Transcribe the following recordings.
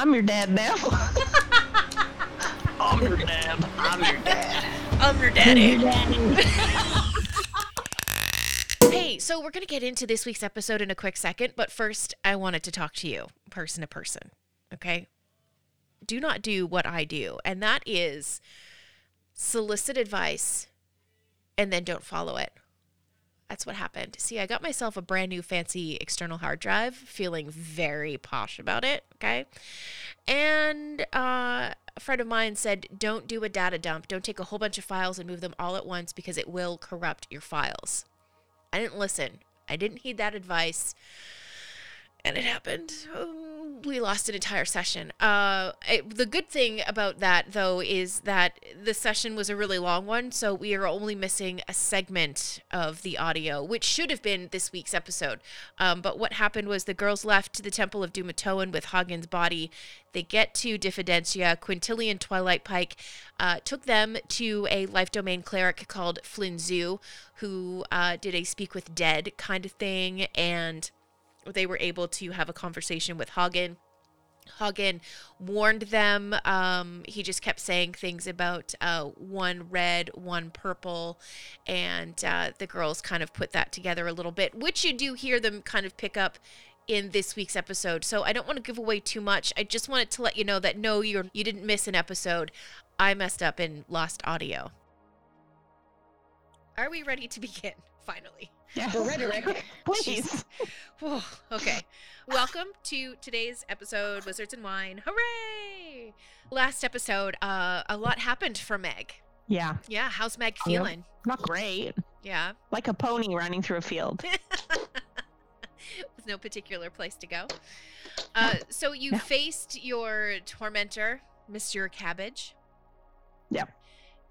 I'm your dad now. I'm your dad. I'm your dad. I'm your daddy. hey, so we're going to get into this week's episode in a quick second, but first, I wanted to talk to you person to person. Okay? Do not do what I do, and that is solicit advice and then don't follow it. That's what happened. See, I got myself a brand new fancy external hard drive, feeling very posh about it. Okay. And uh, a friend of mine said, don't do a data dump. Don't take a whole bunch of files and move them all at once because it will corrupt your files. I didn't listen. I didn't heed that advice. And it happened. Um, we lost an entire session. Uh, it, the good thing about that, though, is that the session was a really long one, so we are only missing a segment of the audio, which should have been this week's episode. Um, but what happened was the girls left to the Temple of Dumatoan with Hagen's body. They get to Diffidentia. Quintilian Twilight Pike uh, took them to a life domain cleric called Flinzu, who uh, did a speak with dead kind of thing, and they were able to have a conversation with Hagen. Hagen warned them. Um, he just kept saying things about uh, one red, one purple, and uh, the girls kind of put that together a little bit, which you do hear them kind of pick up in this week's episode. So I don't want to give away too much. I just wanted to let you know that no, you're you didn't miss an episode. I messed up and lost audio. Are we ready to begin? Finally. Yeah. Ready, Rick. Please. Okay. Welcome to today's episode, Wizards and Wine. Hooray! Last episode, uh, a lot happened for Meg. Yeah. Yeah, how's Meg Yep. feeling? Not great. Yeah. Like a pony running through a field. With no particular place to go. Uh, so you Yeah. faced your tormentor, Mr. Cabbage.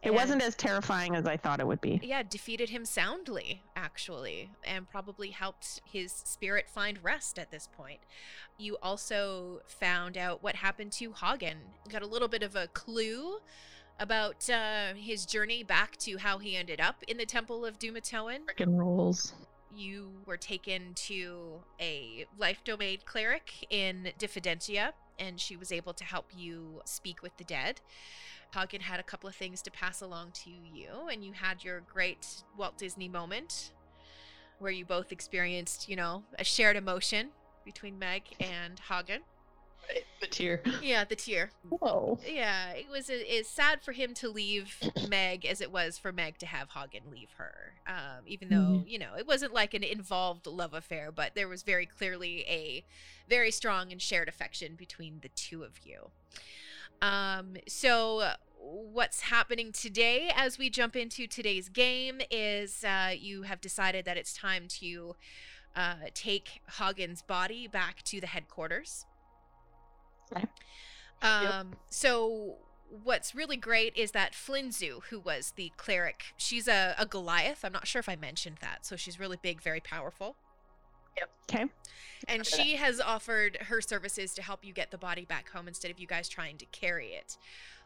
It and- wasn't as terrifying as I thought it would be. Yeah, defeated him soundly, actually, and probably helped his spirit find rest at this point. You also found out what happened to Hagen. Got a little bit of a clue about uh, his journey back to how he ended up in the Temple of Dumatoan. Frickin' rolls. You were taken to a life domain cleric in Diffidentia, and she was able to help you speak with the dead. Hagen had a couple of things to pass along to you, and you had your great Walt Disney moment where you both experienced, you know, a shared emotion between Meg and Hagen. The tear. Yeah, the tear. Whoa. Yeah, it was it's sad for him to leave Meg as it was for Meg to have Hagen leave her. Um, even though you know it wasn't like an involved love affair, but there was very clearly a very strong and shared affection between the two of you. Um, so what's happening today as we jump into today's game is uh, you have decided that it's time to uh, take Hagen's body back to the headquarters. Okay. Um, so what's really great is that Flinzu, who was the cleric, she's a, a Goliath. I'm not sure if I mentioned that. So she's really big, very powerful. Okay. And she has offered her services to help you get the body back home instead of you guys trying to carry it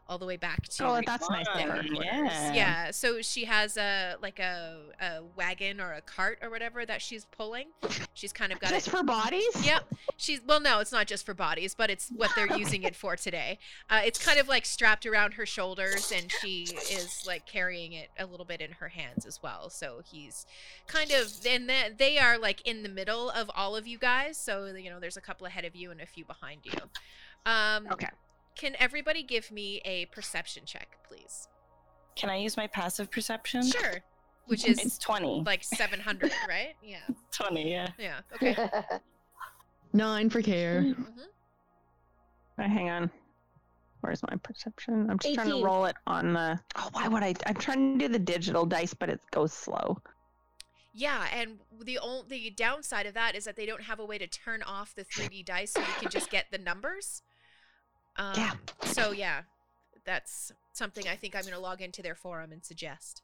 all the way back to Oh, that's nice of fun. her. Yeah. yeah so she has a like a, a wagon or a cart or whatever that she's pulling she's kind of got Just it for bodies? Yep. She's well no, it's not just for bodies, but it's what they're using it for today. Uh, it's kind of like strapped around her shoulders and she is like carrying it a little bit in her hands as well. So he's kind of and then they are like in the middle of all of you guys. So you know, there's a couple ahead of you and a few behind you. Um Okay. Can everybody give me a perception check, please? Can I use my passive perception? Sure. Which is It's is 20. like 700, right? Yeah. 20, yeah. Yeah. Okay. Nine for care. hmm Uh, hang on. Where's my perception? I'm just trying to roll it on the. Oh, why would I? I'm trying to do the digital dice, but it goes slow. Yeah, and the only the downside of that is that they don't have a way to turn off the 3D dice so you can just get the numbers. Um, Yeah. So yeah, that's something I think I'm going to log into their forum and suggest.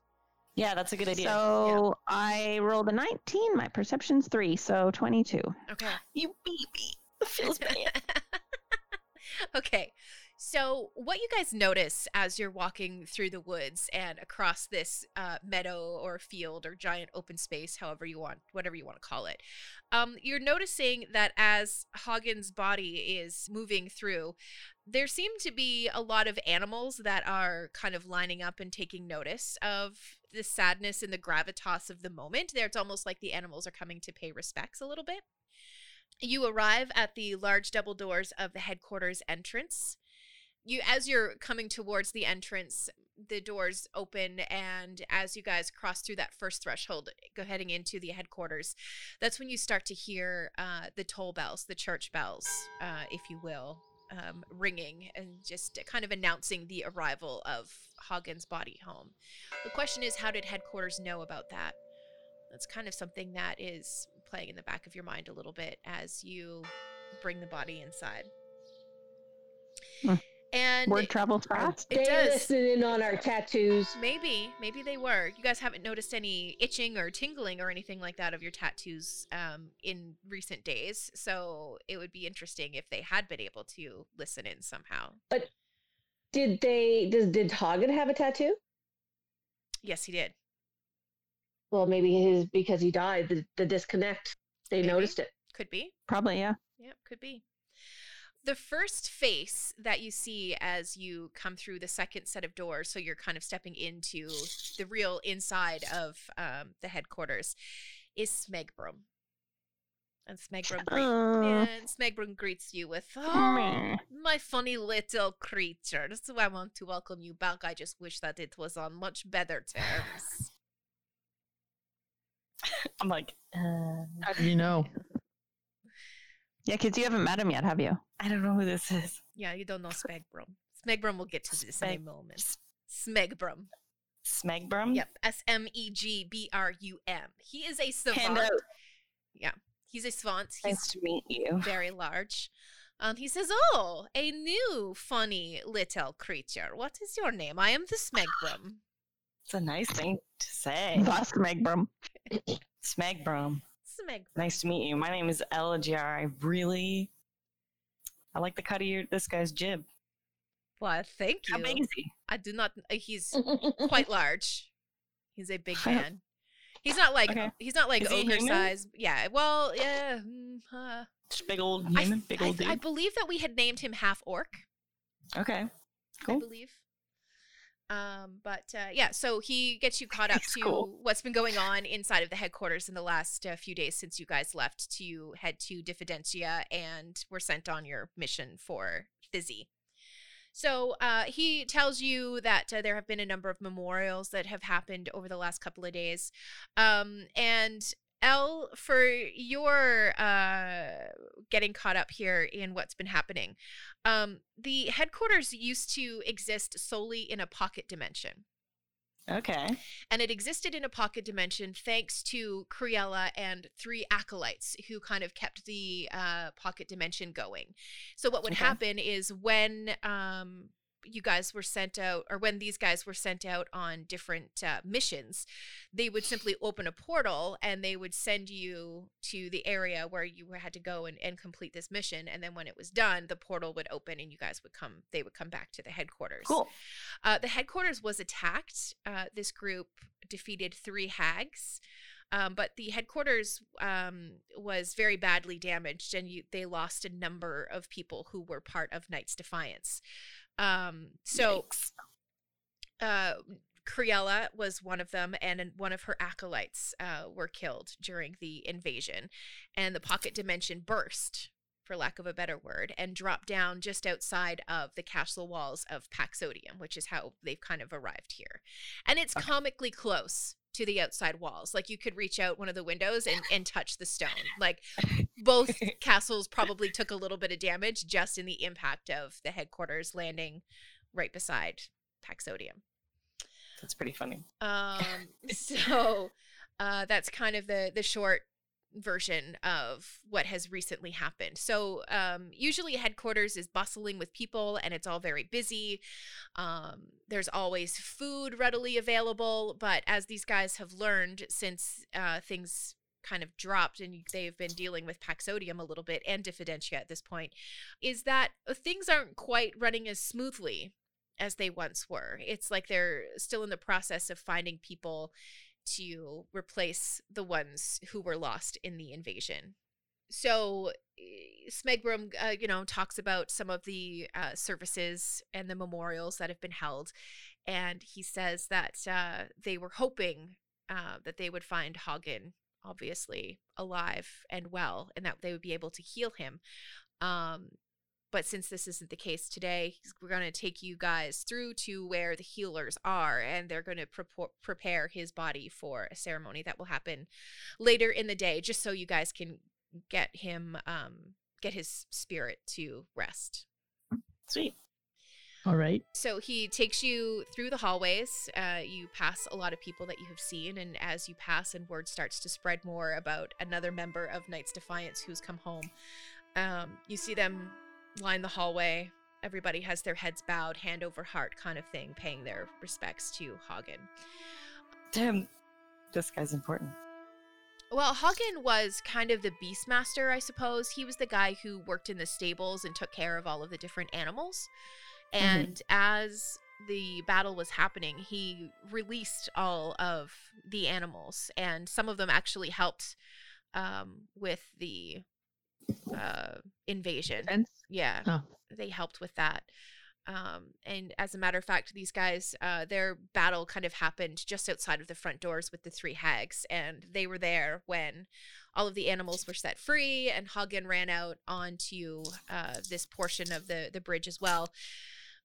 Yeah, that's a good idea. So I rolled a 19. My perception's three, so 22. Okay. you beat me. It feels bad. okay. So, what you guys notice as you're walking through the woods and across this uh, meadow or field or giant open space, however you want, whatever you want to call it, um, you're noticing that as Hagen's body is moving through, there seem to be a lot of animals that are kind of lining up and taking notice of the sadness and the gravitas of the moment. There, it's almost like the animals are coming to pay respects a little bit. You arrive at the large double doors of the headquarters entrance you as you're coming towards the entrance the doors open and as you guys cross through that first threshold go heading into the headquarters that's when you start to hear uh, the toll bells the church bells uh, if you will um, ringing and just kind of announcing the arrival of Hagen's body home. The question is, how did headquarters know about that? That's kind of something that is playing in the back of your mind a little bit as you bring the body inside. Hmm. And Word travels fast. It They does. listening on our tattoos. Maybe, maybe they were. You guys haven't noticed any itching or tingling or anything like that of your tattoos um, in recent days. So it would be interesting if they had been able to listen in somehow. But did they? Does did Hagen have a tattoo? Yes, he did. Well, maybe his because he died. The, the disconnect. They Maybe. noticed it. Could be. Probably, yeah. Yeah, could be. The first face that you see as you come through the second set of doors, so you're kind of stepping into the real inside of um, the headquarters, is Smegbrum. And Smegbrum, greet- Oh. and Smegbrum greets you with, "Oh, my funny little creature. That's why I want to welcome you back. I just wish that it was on much better terms." I'm like, uh, How did you know? Yeah, because you haven't met him yet, have you? I don't know who this is. yeah, you don't know Smegbrum. Smegbrum will get to this in a moment. Smegbrum. Smegbrum? Yep, S M E G B R U M. He is a savant. Hand out. Yeah, he's a savant. He's Nice to meet you. very large. Um, he says, "Oh, a new funny little creature. What is your name? I am the Smegbrum." It's a nice thing to say. Thus, Megbrum. Smegbrum. Smeg. Nice to meet you. My name is Elajar. I really, I like the cut of your this guy's jib. Well, thank How big you. is he? I do not. Uh, he's quite large. He's a big man. He's not like Okay. he's not like Is he ogre size. Yeah. Well, yeah. mm, uh, Just big old I, big old I dude. believe that we had named him half orc. okay. Cool. I Cool. believe. Um, but uh, yeah, so he gets you caught up He's to cool. what's been going on inside of the headquarters in the last uh, few days since you guys left to head to Diffidentia and were sent on your mission for Fizzy. So uh, he tells you that uh, there have been a number of memorials that have happened over the last couple of days. Um, and Elle, for your uh, getting caught up here in what's been happening, um, the headquarters used to exist solely in a pocket dimension. Okay. And it existed in a pocket dimension thanks to Criella and three acolytes who kind of kept the uh, pocket dimension going. So what would Okay. happen is when um, you guys were sent out, or when these guys were sent out on different uh, missions, they would simply open a portal and they would send you to the area where you had to go and, and complete this mission. And then when it was done, the portal would open and you guys would come. They would come back to the headquarters. Cool. Uh, the headquarters was attacked. Uh, this group defeated three hags, um, but the headquarters um, was very badly damaged, and you, they lost a number of people who were part of Knights Defiance. Um, so uh, Criella was one of them, and one of her acolytes uh, were killed during the invasion. And the pocket dimension burst, for lack of a better word, and dropped down just outside of the castle walls of Paxodium, which is how they've kind of arrived here. And it's Okay. comically close to the outside walls. Like you could reach out one of the windows and, and touch the stone. Like both castles probably took a little bit of damage just in the impact of the headquarters landing right beside Paxodium. That's pretty funny. Um, so uh, that's kind of the the short version of what has recently happened. So um, usually headquarters is bustling with people and it's all very busy. Um, there's always food readily available, but as these guys have learned since uh, things kind of dropped and they've been dealing with Paxodium a little bit and Diffidentia at this point is that uh, things aren't quite running as smoothly as they once were. It's like they're still in the process of finding people to replace the ones who were lost in the invasion. So eh, Smegbrum, uh, you know, talks about some of the uh, services and the memorials that have been held, and he says that uh, they were hoping uh, that they would find Hagen, obviously alive and well, and that they would be able to heal him. Um, but since this isn't the case today, we're going to take you guys through to where the healers are, and they're going to pre- prepare his body for a ceremony that will happen later in the day, just so you guys can get him, um, get his spirit to rest. Sweet. All right. So he takes you through the hallways. Uh, you pass a lot of people that you have seen, and as you pass, and word starts to spread more about another member of Knights Defiance who's come home. Um, you see them line the hallway. Everybody has their heads bowed, hand over heart kind of thing, paying their respects to Hagen. Damn, this guy's important. Well, Hagen was kind of the beastmaster, I suppose. He was the guy who worked in the stables and took care of all of the different animals. And mm-hmm. as the battle was happening, he released all of the animals, and some of them actually helped um, with the uh, invasion. Fence? Yeah, Oh. they helped with that. Um, and as a matter of fact, these guys, uh, their battle kind of happened just outside of the front doors with the three hags, and they were there when all of the animals were set free, and Hagen ran out onto uh, this portion of the the bridge as well.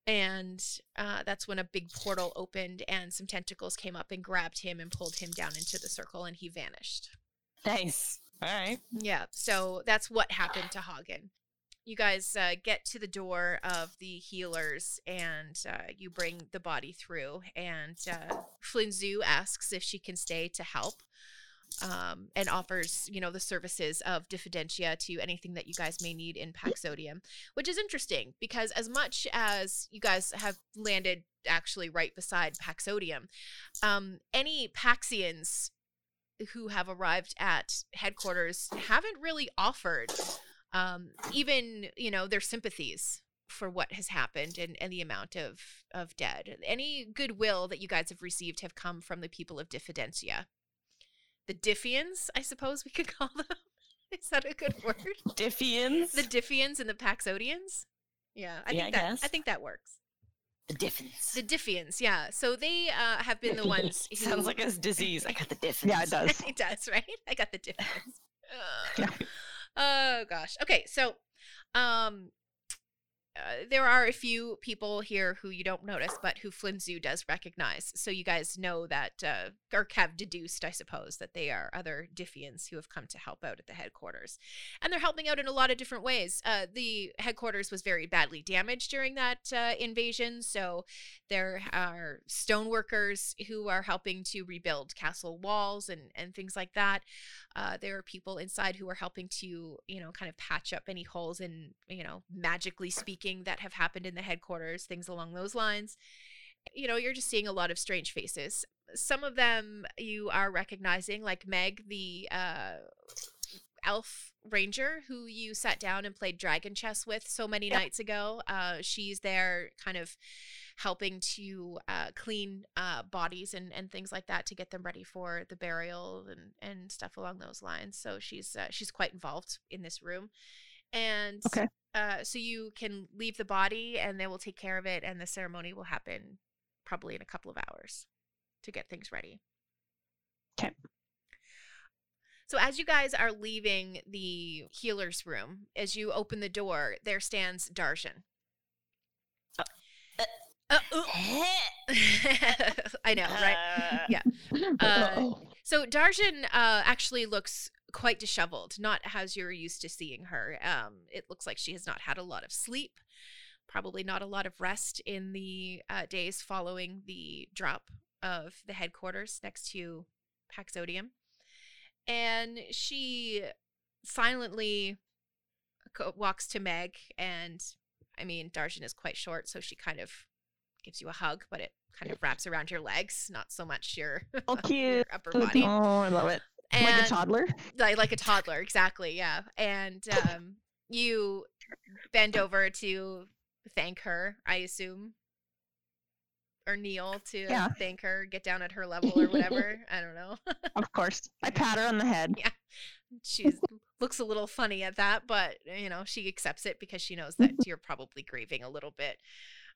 And uh, that's when a big portal opened, and some tentacles came up and grabbed him and pulled him down into the circle, and he vanished. Nice. All right. Yeah, so that's what happened to Hagen. You guys uh, get to the door of the healers and uh, you bring the body through. And uh, Flinzu asks if she can stay to help um, and offers, you know, the services of diffidentia to anything that you guys may need in Paxodium, which is interesting because as much as you guys have landed actually right beside Paxodium, um, any Paxians who have arrived at headquarters haven't really offered um, even you know their sympathies for what has happened and, and the amount of of dead. Any goodwill that you guys have received have come from the people of diffidentia. The diffians i suppose we could call them. Is that a good word? Diffians? the diffians and the paxodians? Yeah i Yeah, think I that guess. i think that works the diffins. the diffians yeah so they uh, have been the ones who Sounds like a disease. I got the diffins. Yeah, it does. it does, right? I got the difference. Yeah. Oh gosh. Okay, so um uh, there are a few people here who you don't notice, but who Flinzu does recognize. So you guys know that, uh, or have deduced, I suppose, that they are other Diffians who have come to help out at the headquarters. And they're helping out in a lot of different ways. Uh, the headquarters was very badly damaged during that uh, invasion. So there are stoneworkers who are helping to rebuild castle walls and, and things like that. Uh, there are people inside who are helping to, you know, kind of patch up any holes in, you know, magically speaking, that have happened in the headquarters, things along those lines. You know, you're just seeing a lot of strange faces. Some of them you are recognizing, like Meg, the uh, elf ranger who you sat down and played dragon chess with so many Yep. nights ago. Uh, she's there kind of helping to uh, clean uh, bodies and, and things like that to get them ready for the burial and, and stuff along those lines. So she's uh, she's quite involved in this room, and Okay. Uh, so you can leave the body and they will take care of it, and the ceremony will happen probably in a couple of hours to get things ready okay So as you guys are leaving the healer's room, as you open the door, there stands Darshan. Uh, Uh, ooh. I know, right? Uh, Yeah. Uh, So Darshan uh, actually looks quite disheveled, not as you're used to seeing her. Um, it looks like she has not had a lot of sleep, probably not a lot of rest in the uh, days following the drop of the headquarters next to Paxodium. And she silently co- walks to Meg, and I mean, Darshan is quite short, so she kind of gives you a hug, but it kind of wraps around your legs, not so much your, Oh, your cute. upper body Oh, I love it. And like a toddler. like, like a toddler, exactly. Yeah, and um, you bend over to thank her. I assume, or kneel to Yeah. thank her, get down at her level or whatever. I don't know. Of course. I pat her on the head. Yeah. she looks a little funny at that, but you know, she accepts it because she knows that you're probably grieving a little bit.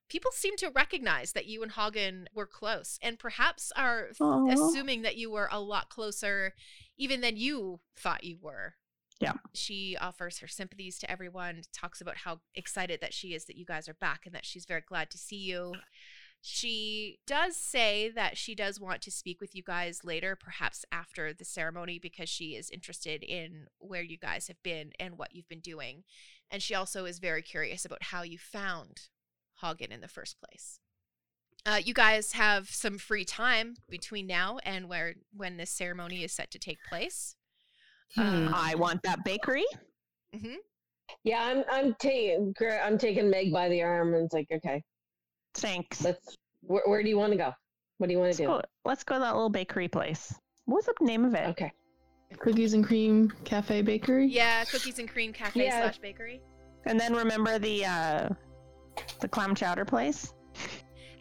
People seem to recognize that you and Hagen were close and perhaps are assuming that you were a lot closer even than you thought you were. Yeah. She offers her sympathies to everyone, talks about how excited that she is that you guys are back and that she's very glad to see you. She does say that she does want to speak with you guys later, perhaps after the ceremony, because she is interested in where you guys have been and what you've been doing. And she also is very curious about how you found Hagen in the first place. Uh, you guys have some free time between now and where when this ceremony is set to take place. Hmm. I want that bakery. Mm-hmm. Yeah, I'm I'm taking I'm taking Meg by the arm and it's like, okay, Thanks. let's. Where, where do you want to go? What do you want to do? go, let's go to that little bakery place. What's the name of it? Okay. Cookies and cream cafe bakery. Yeah, cookies and cream cafe Yeah. slash bakery. And then remember the uh the clam chowder place?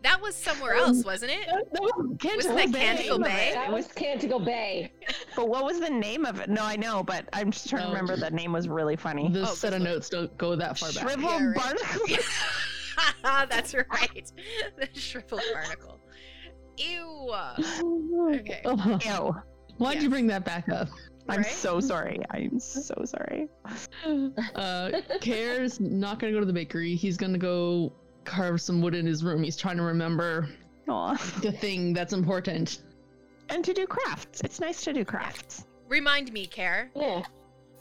That was somewhere Um, else, wasn't it? That- that was Wasn't Canticle that Bay. Canticle Bay? That was Canticle Bay. But what was the name of it? No, I know, but I'm just trying to Oh. remember the name was really funny. This Oh, set this of notes don't go that far back. Shrivel Yeah, right. barnacle. That's right. The shriveled barnacle. Ew. Okay. Ew. why'd you bring that back up? I'm Right? so sorry. I'm so sorry. Uh, Care's not gonna go to the bakery. He's gonna go carve some wood in his room. He's trying to remember Aw. the thing that's important. And to do crafts. It's nice to do crafts. Remind me, Care. Yeah.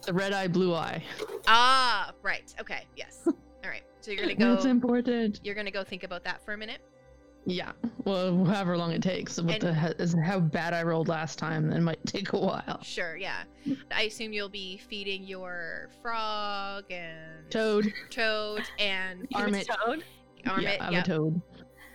The red eye, blue eye. Ah, right. Okay. Yes. All right. So you're gonna go. That's go. important. You're gonna go think about that for a minute. Yeah. Well, however long it takes. What the he- is how bad I rolled last time? It might take a while. Sure. Yeah. I assume you'll be feeding your frog and Toad. toad and You have Armit. Toad? armit. yeah, I'm yep. a toad.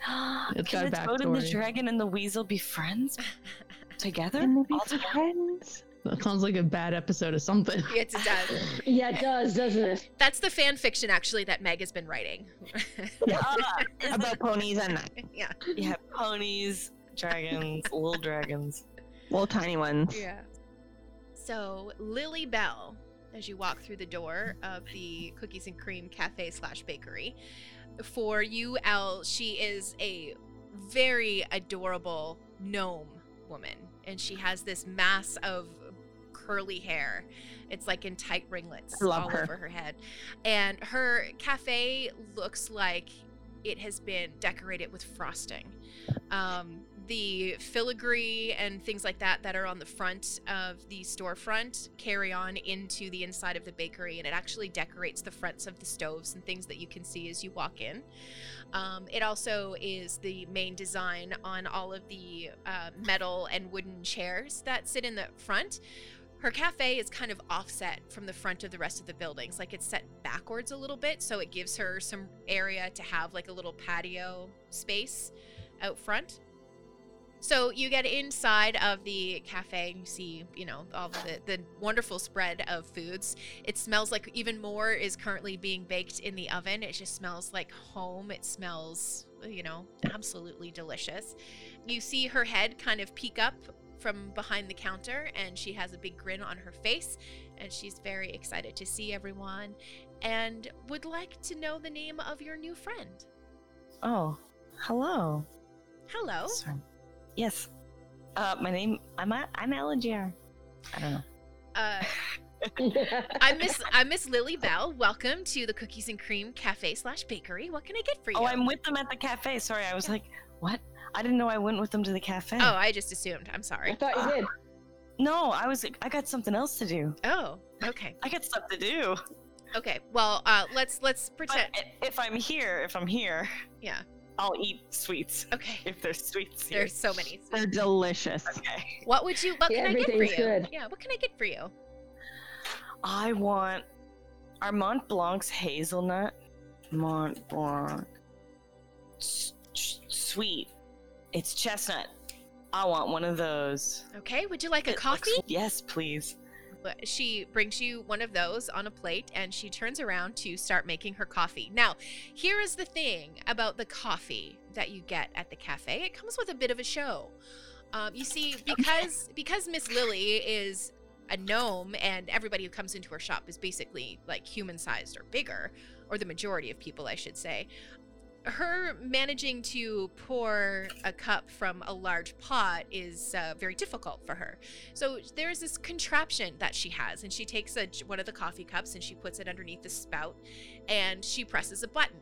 It's Can got the a toad and the dragon and the weasel be friends together? And we'll be All together? friends. That sounds like a bad episode of something. Yes, it does. Yeah, it does, doesn't it? That's the fan fiction actually that Meg has been writing. Is About ponies and that. yeah. yeah, ponies, dragons, little dragons. little tiny ones. Yeah. So Lily Bell, as you walk through the door of the Cookies and Cream Cafe slash Bakery, for you, Elle, she is a very adorable gnome woman, and she has this mass of curly hair. It's like in tight ringlets all her. over her head, and her cafe looks like it has been decorated with frosting. Um, the filigree and things like that that are on the front of the storefront carry on into the inside of the bakery, and it actually decorates the fronts of the stoves and things that you can see as you walk in. Um, it also is the main design on all of the uh, metal and wooden chairs that sit in the front. Her cafe is kind of offset from the front of the rest of the buildings. Like it's set backwards a little bit, so it gives her some area to have like a little patio space out front. So you get inside of the cafe and you see, you know, all the, the wonderful spread of foods. It smells like even more is currently being baked in the oven. It just smells like home. It smells, you know, absolutely delicious. You see her head kind of peek up from behind the counter and she has a big grin on her face and she's very excited to see everyone and would like to know the name of your new friend. Oh, hello. Hello. Sorry. Yes. Uh, my name. I'm I'm Elegier. I don't know. Uh, I'm Miss I'm Miss Lily Bell. Welcome to the Cookies and Cream Cafe slash Bakery. What can I get for you? Oh, I'm with them at the cafe. Sorry, I was like, what? I didn't know I went with them to the cafe. Oh, I just assumed. I'm sorry. I thought you did. no, I was. I got something else to do. Oh, okay, I got stuff to do. okay. Well, uh, let's let's pretend. i- if I'm here, if I'm here, Yeah. I'll eat sweets. Okay. If there's sweets here. There's so many. They're delicious. Okay. What would you? What Yeah, can I get for you? everything's good. Yeah. What can I get for you? I want our Mont Blanc's hazelnut. Mont Blanc. S- s- sweet. It's chestnut. I want one of those. Okay, would you like a It looks- coffee? yes, please. She brings you one of those on a plate and she turns around to start making her coffee. Now, here is the thing about the coffee that you get at the cafe. It comes with a bit of a show. Um, you see, because because Miss Lily is a gnome and everybody who comes into her shop is basically like human sized or bigger, or the majority of people, I should say. Her managing to pour a cup from a large pot is uh, very difficult for her. So there's this contraption that she has, and she takes a, one of the coffee cups and she puts it underneath the spout, and she presses a button.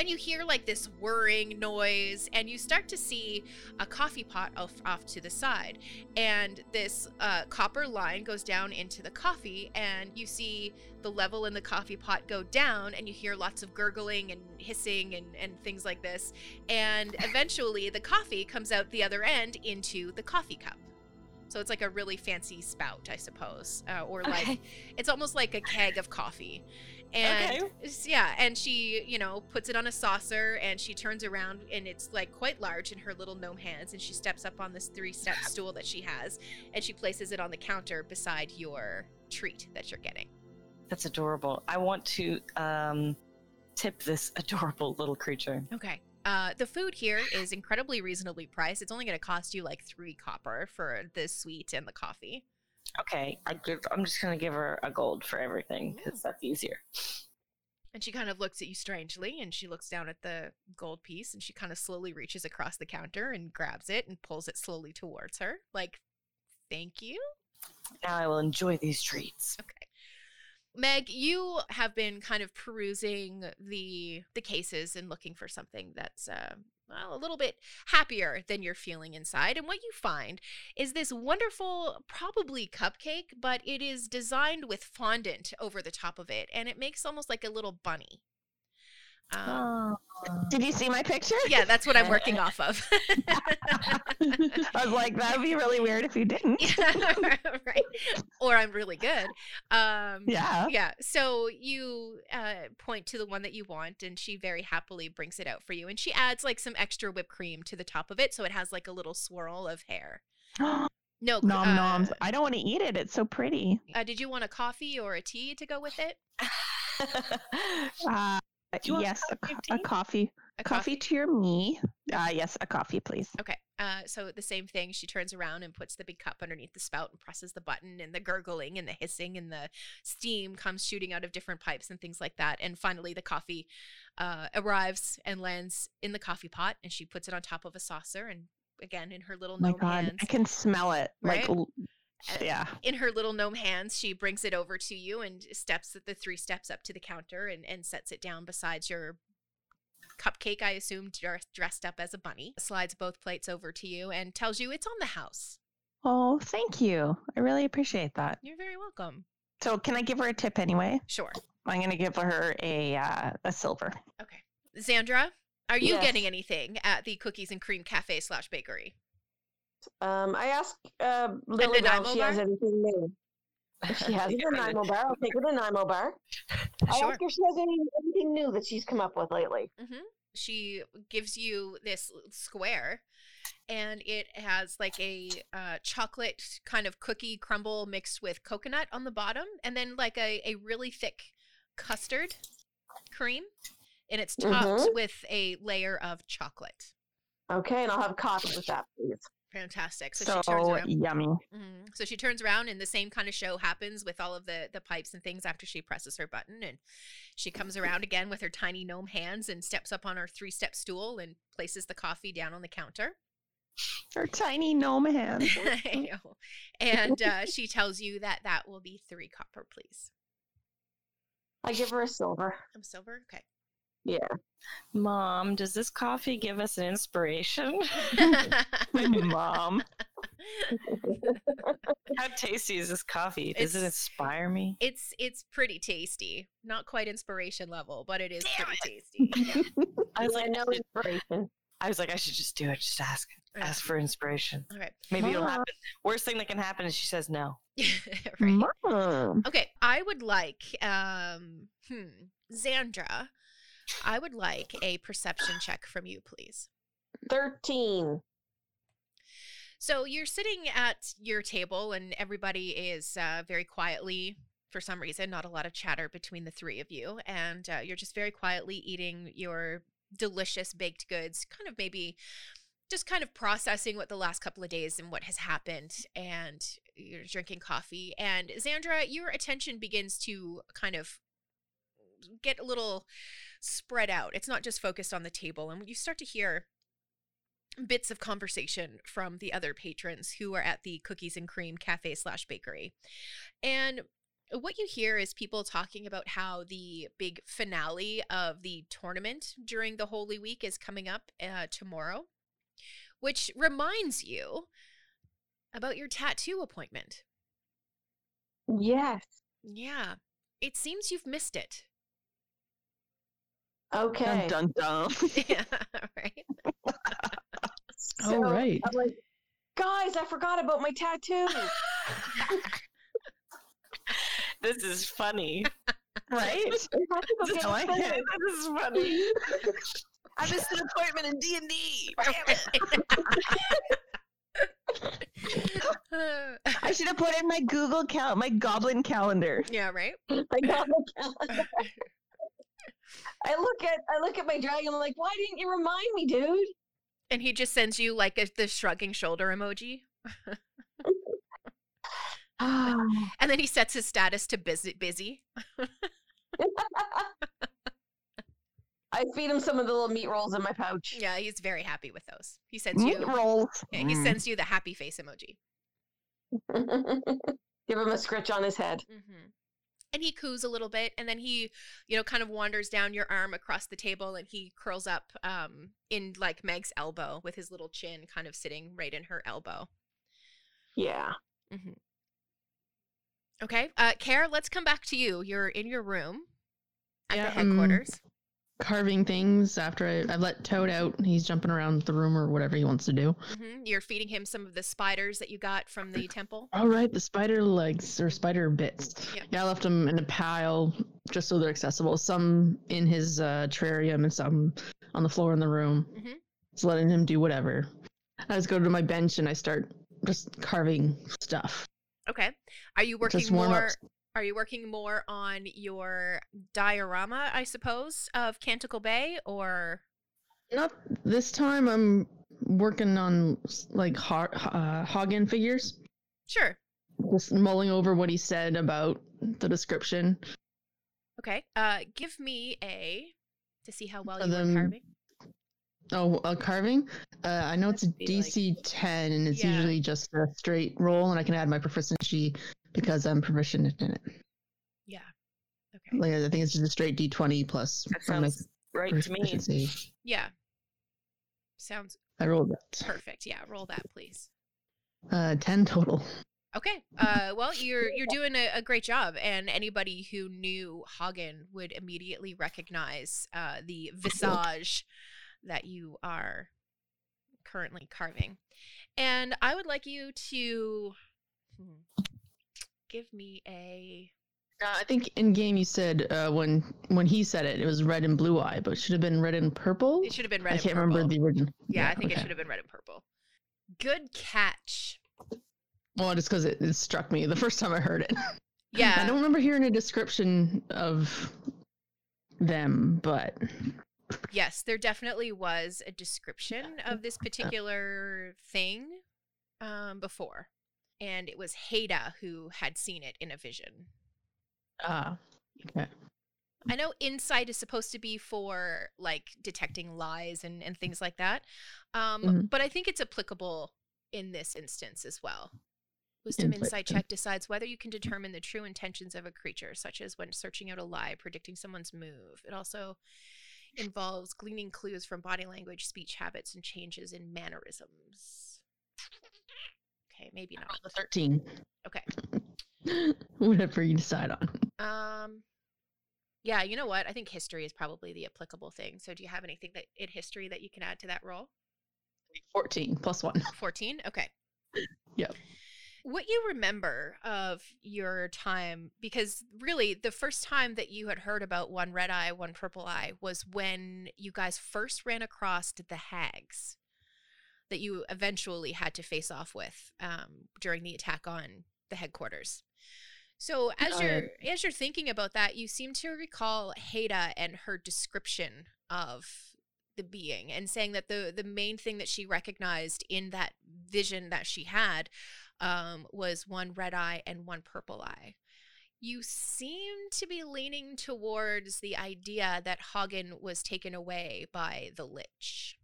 And you hear like this whirring noise, and you start to see a coffee pot off, off to the side. And this uh, copper line goes down into the coffee, and you see the level in the coffee pot go down, and you hear lots of gurgling and hissing and, and things like this. And eventually, the coffee comes out the other end into the coffee cup. So it's like a really fancy spout, I suppose, uh, or like Okay. it's almost like a keg of coffee. And s- yeah, and she, you know, puts it on a saucer and she turns around and it's like quite large in her little gnome hands and she steps up on this three-step stool that she has and she places it on the counter beside your treat that you're getting. That's adorable. I want to um, tip this adorable little creature. Okay. Uh, the food here is incredibly reasonably priced. It's only going to cost you like three copper for the sweet and the coffee. Okay, I give, I'm just gonna give her a gold for everything because that's easier. And she kind of looks at you strangely and she looks down at the gold piece and she kind of slowly reaches across the counter and grabs it and pulls it slowly towards her. Like, thank you. Now I will enjoy these treats. Okay. Meg, you have been kind of perusing the the cases and looking for something that's uh, well, a little bit happier than you're feeling inside. And what you find is this wonderful, probably cupcake, but it is designed with fondant over the top of it, and it makes almost like a little bunny. Um, Did you see my picture? yeah, that's what I'm working off of. I was like, that would be really weird if you didn't. yeah, right. Or I'm really good. Um, Yeah. yeah so you uh, point to the one that you want and she very happily brings it out for you and she adds like some extra whipped cream to the top of it so it has like a little swirl of hair no cr- uh, noms. I don't want to eat it. It's so pretty. uh, did you want a coffee or a tea to go with it Uh, you want yes, a, coffee co- a coffee. a Coffee to your me. Uh, yes, a coffee, please. okay uh, so the same thing she turns around and puts the big cup underneath the spout and presses the button and the gurgling and the hissing and the steam comes shooting out of different pipes and things like that and finally the coffee uh, arrives and lands in the coffee pot and she puts it on top of a saucer and again in her little Oh my God, hands I can smell it. Right? Like, Uh, yeah. in her little gnome hands, she brings it over to you and steps the three steps up to the counter and, and sets it down beside your cupcake, I assume, dressed up as a bunny. Slides both plates over to you and tells you it's on the house. Oh, thank you. I really appreciate that. You're very welcome. So, can I give her a tip anyway? Sure. I'm going to give her a uh, a silver. Okay. Xandra, are you Yes. getting anything at the Cookies and Cream Cafe slash Bakery? Um, I asked uh, Lily if she has anything new. If she has a Nanaimo bar, I'll take her to Nanaimo bar. I Sure. ask her if she has any, anything new that she's come up with lately. Mm-hmm. She gives you this square, and it has like a uh, chocolate kind of cookie crumble mixed with coconut on the bottom, and then like a, a really thick custard cream, and it's topped with a layer of chocolate. Okay, and I'll have coffee with that, please. Fantastic. So, So, she turns around. yummy. Mhm. So she turns around, and the same kind of show happens with all of the the pipes and things after she presses her button, and she comes around again with her tiny gnome hands and steps up on her three step stool and places the coffee down on the counter. Her tiny gnome hands. I know. And uh, she tells you that that will be three copper, please. I give her a silver. I'm silver. Okay. Mom, does this coffee give us an inspiration? Mom. How tasty is this coffee? Does it inspire me? it's it's pretty tasty. Not quite inspiration level, but it is Damn pretty tasty. Yeah. I was like, no I should, inspiration. I was like, I should just do it. Just ask. Yeah. Ask for inspiration. All right. Maybe it'll happen. Worst thing that can happen is she says no. right. Mom. Okay, I would like um hmm, Xandra, I would like a perception check from you, please. 13. So you're sitting at your table, and everybody is uh, very quietly, for some reason, not a lot of chatter between the three of you, and uh, you're just very quietly eating your delicious baked goods, kind of maybe just kind of processing what the last couple of days and what has happened, and you're drinking coffee. And Xandra, your attention begins to kind of get a little spread out. It's not just focused on the table, and you start to hear bits of conversation from the other patrons who are at the cookies and cream cafe slash bakery. And what you hear is people talking about how the big finale of the tournament during the holy week is coming up uh, tomorrow which reminds you about your tattoo appointment. Yes. yeah. It seems you've missed it Okay. Dun dun dun. yeah right Oh, right. I'm like, guys, I forgot about my tattoo. This is funny. right? I have This is get I it this is funny. I missed an appointment in D and D. I should have put in my Google cal, my Goblin calendar. yeah right I got the calendar. I look at I look at my dragon. I'm like, why didn't you remind me, dude? And he just sends you like a, the shrugging shoulder emoji. And then he sets his status to busy. busy. I feed him some of the little meat rolls in my pouch. Yeah, he's very happy with those. He sends Meat you rolls. yeah, he Mm. sends you the happy face emoji. Give him a scritch on his head. hmm And he coos a little bit, and then he, you know, kind of wanders down your arm across the table, and he curls up um, in like Meg's elbow with his little chin kind of sitting right in her elbow. Yeah. mm-hmm. Okay, uh, Care, let's come back to you. You're in your room at Yeah, the um, headquarters. Carving things after I, I've let Toad out. He's jumping around the room or whatever he wants to do. hmm You're feeding him some of the spiders that you got from the temple. All right, the spider legs or spider bits. Yep. Yeah, I left them in a pile just so they're accessible. Some in his uh, terrarium and some on the floor in the room. Mhm. Just letting him do whatever. I just go to my bench and I start just carving stuff. Okay. Are you working more? ups. Are you working more on your diorama, I suppose, of Canticle Bay, or Not this time. I'm working on like ho- uh, Hagen figures. sure? Just mulling over what he said about the description. Okay. Uh, give me a to see how well For you were them- carving. Oh, uh, carving. Uh, I know it's a Must like- DC 10, and it's Yeah. usually just a straight roll, and I can add my proficiency because I'm proficient in it. Yeah. Okay. Like I think it's just a straight D20 plus That from my sounds right to me. Yeah. Sounds I rolled that. perfect. Yeah. Roll that, please. Uh, 10 total. Okay. Uh, well, you're you're doing a, a great job, and anybody who knew Hagen would immediately recognize uh, the visage that you are currently carving. And I would like you to hmm, give me a. Uh, I think in game you said uh, when when he said it, it was red and blue eye, but it should have been red and purple. It should have been red and purple. I can't purple. remember the original. yeah, I think it should have been red and purple. Good catch. Well, just because it, it struck me the first time I heard it. Yeah. I don't remember hearing a description of them, but Yes, there definitely was a description of this particular thing um, before. And it was Haida who had seen it in a vision. ah, okay. I know insight is supposed to be for like detecting lies and, and things like that. Um, Mhm. But I think it's applicable in this instance as well. Wisdom Insight, insight check decides whether you can determine the true intentions of a creature, such as when searching out a lie, predicting someone's move. It also involves gleaning clues from body language, speech habits, and changes in mannerisms. Okay, maybe not. The thirteen. Okay. Whatever you decide on. Um, yeah, you know what? I think history is probably the applicable thing. So, do you have anything that in history that you can add to that roll? Fourteen plus one. 14? Okay. Yep. What you remember of your time, because really the first time that you had heard about one red eye, one purple eye was when you guys first ran across the hags. That you eventually had to face off with um, during the attack on the headquarters. So as Got you're as you're thinking about that, you seem to recall Haida and her description of the being and saying that the the main thing that she recognized in that vision that she had um, was one red eye and one purple eye. You seem to be leaning towards the idea that Hagen was taken away by the Lich.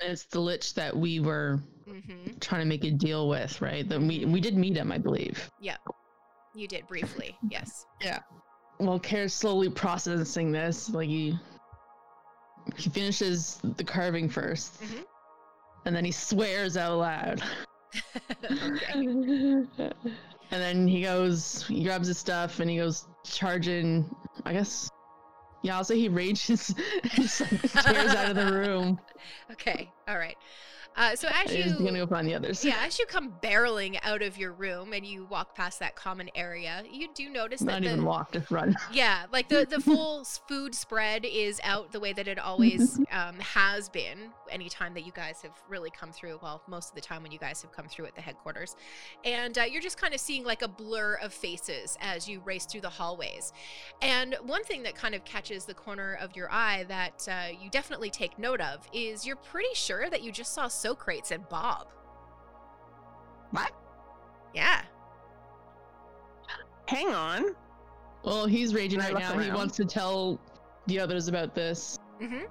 It's the lich that we were Mm-hmm. trying to make a deal with, right? Then we we did meet him, I believe. Yep, you did briefly, yes. Yeah. Well, Kare's slowly processing this. Like he he finishes the carving 1st Mhm. and then he swears out loud. and then he goes, he grabs his stuff and he goes charging. I guess, yeah, say he rages and just like, tears out of the room. Okay. All right. Uh, so as he's gonna you go find the others. yeah, as you come barreling out of your room and you walk past that common area, you do notice that not even walk, just run. Yeah, like the the full food spread is out the way that it always um, has been. Anytime that you guys have really come through, well, most of the time when you guys have come through at the headquarters, and uh, you're just kind of seeing like a blur of faces as you race through the hallways. And one thing that kind of catches the corner of your eye that uh, you definitely take note of is you're pretty sure that you just saw Socrates and Bob. What? Yeah. Hang on. Well, he's raging right look now. He wants to tell the others about this. Mm-hmm.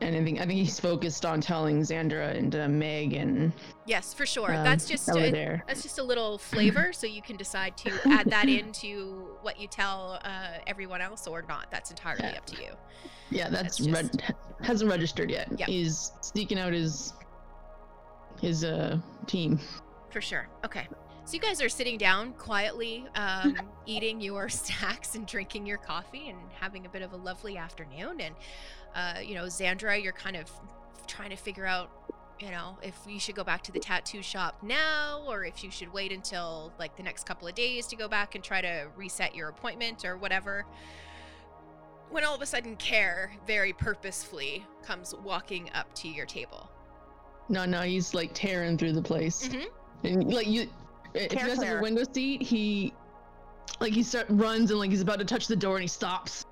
And I think I think he's focused on telling Xandra and uh, Meg and Yes, for sure. um, That's just a, there. That's just a little flavor, so you can decide to add that into what you tell uh, everyone else or not. That's entirely Yeah. up to you. Yeah, that's, That's reg- hasn't registered yet. Yep. He's sneaking out his his uh team. For sure. Okay. So you guys are sitting down quietly, um, eating your snacks and drinking your coffee and having a bit of a lovely afternoon. And, uh, you know, Zandra, you're kind of trying to figure out, you know, if you should go back to the tattoo shop now or if you should wait until like the next couple of days to go back and try to reset your appointment or whatever. When all of a sudden, Care very purposefully comes walking up to your table. No, no, he's like tearing through the place. Mhm. And like you if you Care guys have a window seat, he like he start runs and like he's about to touch the door and he stops.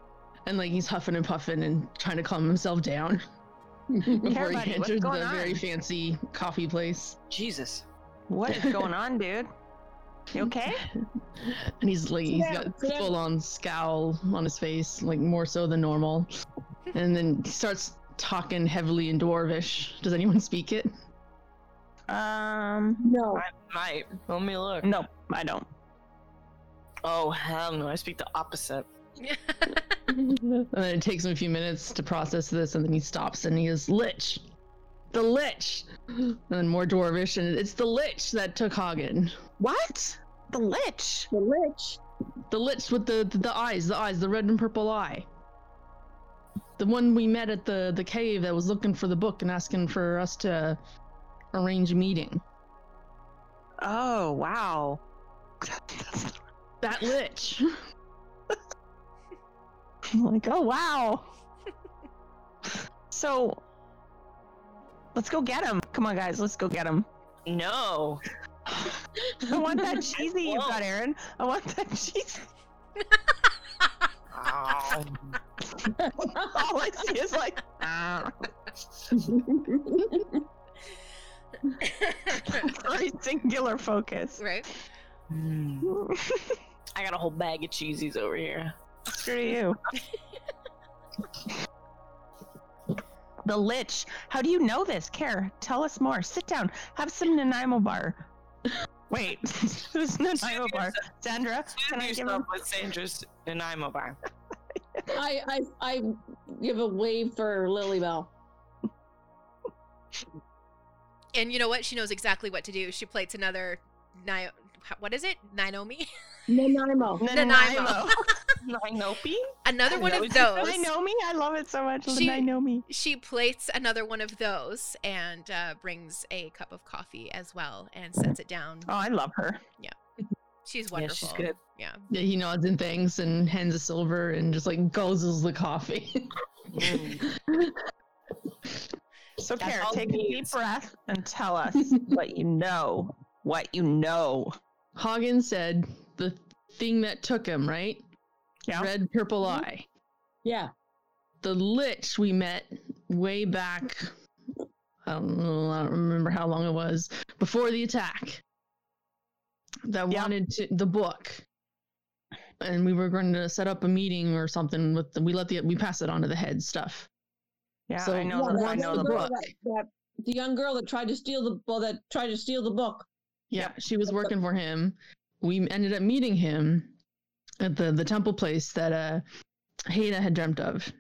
And like he's huffing and puffing and trying to calm himself down before he buddy, what's enters the going very fancy coffee place. Jesus. What is going on, dude? You okay? And he's like he's Yeah, got full on scowl on his face, like more so than normal. and then he starts talking heavily in dwarvish. Does anyone speak it? Um, No. I might. Let me look. no, I don't. Oh, hell no. I speak the opposite. and then it takes him a few minutes to process this, and then he stops and he is Lich! The Lich! And then more dwarvish, and it's the Lich that took Hagen. What? The Lich? The Lich. The Lich with the, the, the eyes, the eyes, the red and purple eye. The one we met at the, the cave that was looking for the book and asking for us to arrange a meeting. Oh, wow. That Lich! I'm like, oh, wow. so, let's go get him. Come on, guys, let's go get him. No. I want that cheesy you've got, Aaron. I want that cheesy. Ow. All I see is like, ah. very singular focus. right? Mm. I got a whole bag of cheesies over here. Screw you. the Lich. How do you know this? Care. Tell us more. Sit down. Have some Nanaimo bar. Wait, who's Nanaimo bar? Sandra, can I give yourself him? with Sandra's and bar. I, I I give a wave for Lilybell. And you know what? She knows exactly what to do. She plates another Ni- what is it? Naomi? Nanaimo. Nanaimo. Ninopi? another one of Those- those. I know me. I love it so much. She- I. She plates another one of those and uh, brings a cup of coffee as well and sets it down. Oh, I love her. Yeah. She's Yeah, wonderful. she's good. Yeah. Yeah, he nods and thanks and hands a silver and just like guzzles the coffee. So, That's Kara, all take a deep breath and tell us what you know. What you know. Hagen said the thing that took him, right? Yeah. Red purple mm-hmm. eye. Yeah. The lich we met way back. I don't know. I don't remember how long it was before the attack. That Yeah. wanted to the book, and we were going to set up a meeting or something with. The, we let the we pass it on to the head stuff. Yeah, So- I know. Yeah, the, I know young the girl book. That, that, the young girl that tried to steal the well, that tried to steal the book. Yeah, she was working for him. We ended up meeting him at the the temple place that uh Hada had dreamt of.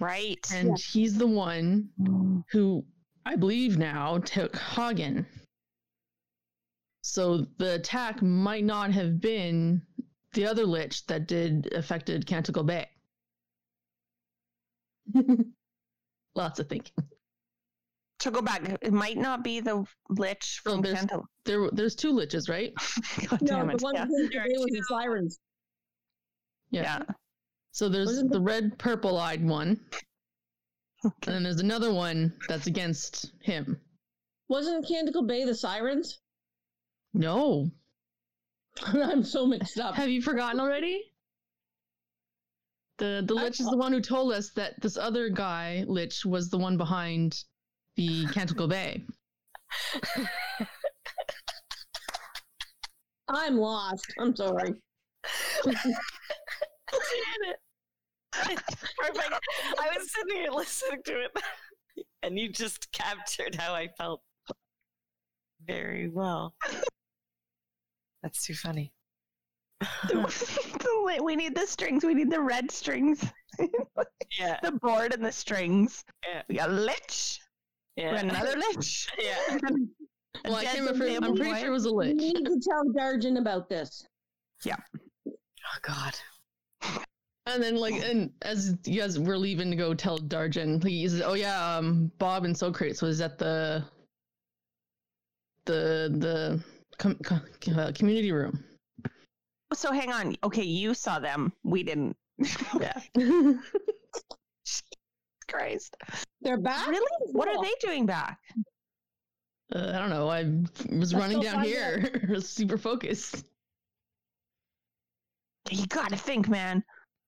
Right. And he's the one who I believe now took Hagen. So the attack might not have been the other lich that did affected Canticle Bay. Lots of thinking. to go back, it might not be the lich Oh, from there's- Canto. There, there's two liches, right? God No, damn the it. one Yeah. who came was the sirens. yeah. So there's Wasn't the red purple eyed one. And then there's another one that's against him. Wasn't Canticle Bay the sirens? No. I'm so mixed up. Have you forgotten already? The the I lich is the one who told us that this other guy, Lich, was the one behind the Canticle Bay. I'm lost. I'm sorry. Perfect. I was sitting here listening to it, and you just captured how I felt very well. That's too funny. We need the strings. We need the red strings. Yeah, the board and the strings. Yeah. We got a lich. We got yeah, another lich. yeah. Well, I can't remember. I'm Family pretty Boy. sure it was a lich. We need to tell Darjan about this. Yeah. Oh God. And then like and as you guys were leaving to go tell Darjan, he says, Oh yeah, um Bob and Socrates was at the the the com- com- uh, community room. So hang on. Okay, you saw them. We didn't. Yeah. Christ. They're back. Really? What are they doing back? Uh, I don't know. I was Let's running go down here, super focused. You gotta think, man.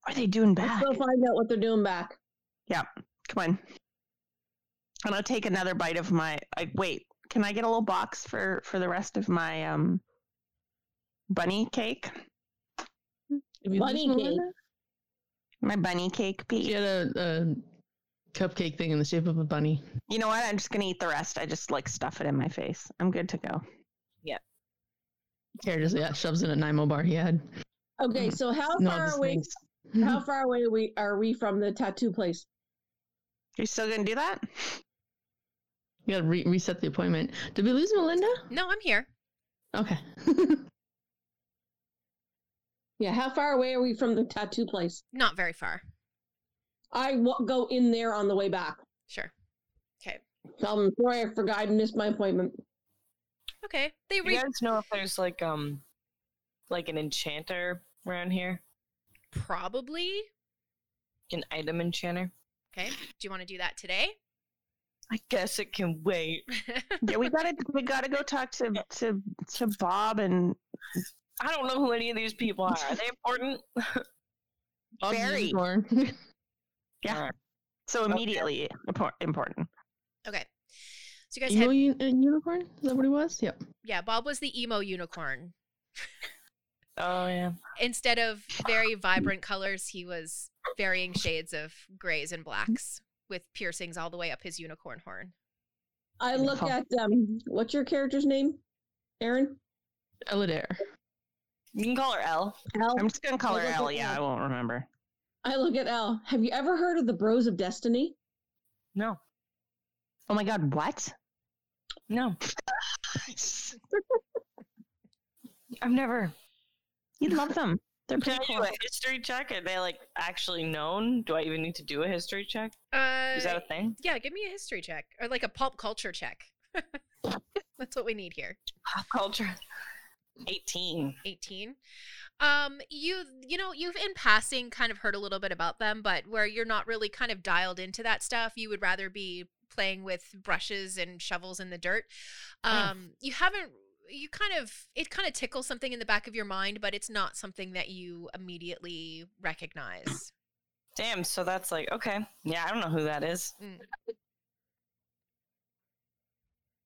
What are they doing Let's back? go find out what they're doing back. Yeah, come on. And I'll take another bite of my. I, wait, can I get a little box for for the rest of my um bunny cake? Bunny cake. Melinda? My bunny cake She piece. had a, a cupcake thing in the shape of a bunny. You know what? I'm just gonna eat the rest. I just like stuff it in my face. I'm good to go. Kara just yeah, shoves in a Nimo bar he had. Okay, so how No, far away? How far away we are we from the tattoo place? You're still gonna do that? You gotta re- reset the appointment. Did we lose Melinda? No, I'm here. Okay. Yeah, how far away are we from the tattoo place? Not very far. I w- go in there on the way back. Sure. Okay. Tell them sorry, I forgot I missed my appointment. Okay. They You re- guys know if there's like um, like an enchanter around here, probably. an item enchanter. Okay. Do you want to do that today? I guess it can wait. Yeah, we gotta we gotta go talk to to to Bob and I don't know who any of these people are. Are they important? Very. unicorn. yeah. Alright. So immediately impor- important. okay. So you guys Emo had u- uh, unicorn? Is that what he was? Yep. yeah, Bob was the emo unicorn. Oh yeah. Instead of very vibrant colors, he was varying shades of grays and blacks with piercings all the way up his unicorn horn. I look Beautiful. at um, what's your character's name? Aaron. Eladir. You can call her L. Al. I'm just gonna call her look at Ellie. Yeah, that. I won't remember. I look at Al. Have you ever heard of the Bros of Destiny? No, Oh my god, what? no, I've never. You love them. They're Can pretty I do a history check? Are they like actually known? Do I even need to do a history check? Uh, Is that a thing? yeah, give me a history check or like a pulp culture check. That's what we need here. Pop culture. 18. 18 um you you know you've in passing kind of heard a little bit about them but where you're not really kind of dialed into that stuff you would rather be playing with brushes and shovels in the dirt. Oh. Um, you haven't. You kind of it kind of tickles something in the back of your mind, but it's not something that you immediately recognize. Damn, so that's like, okay. Yeah, I don't know who that is.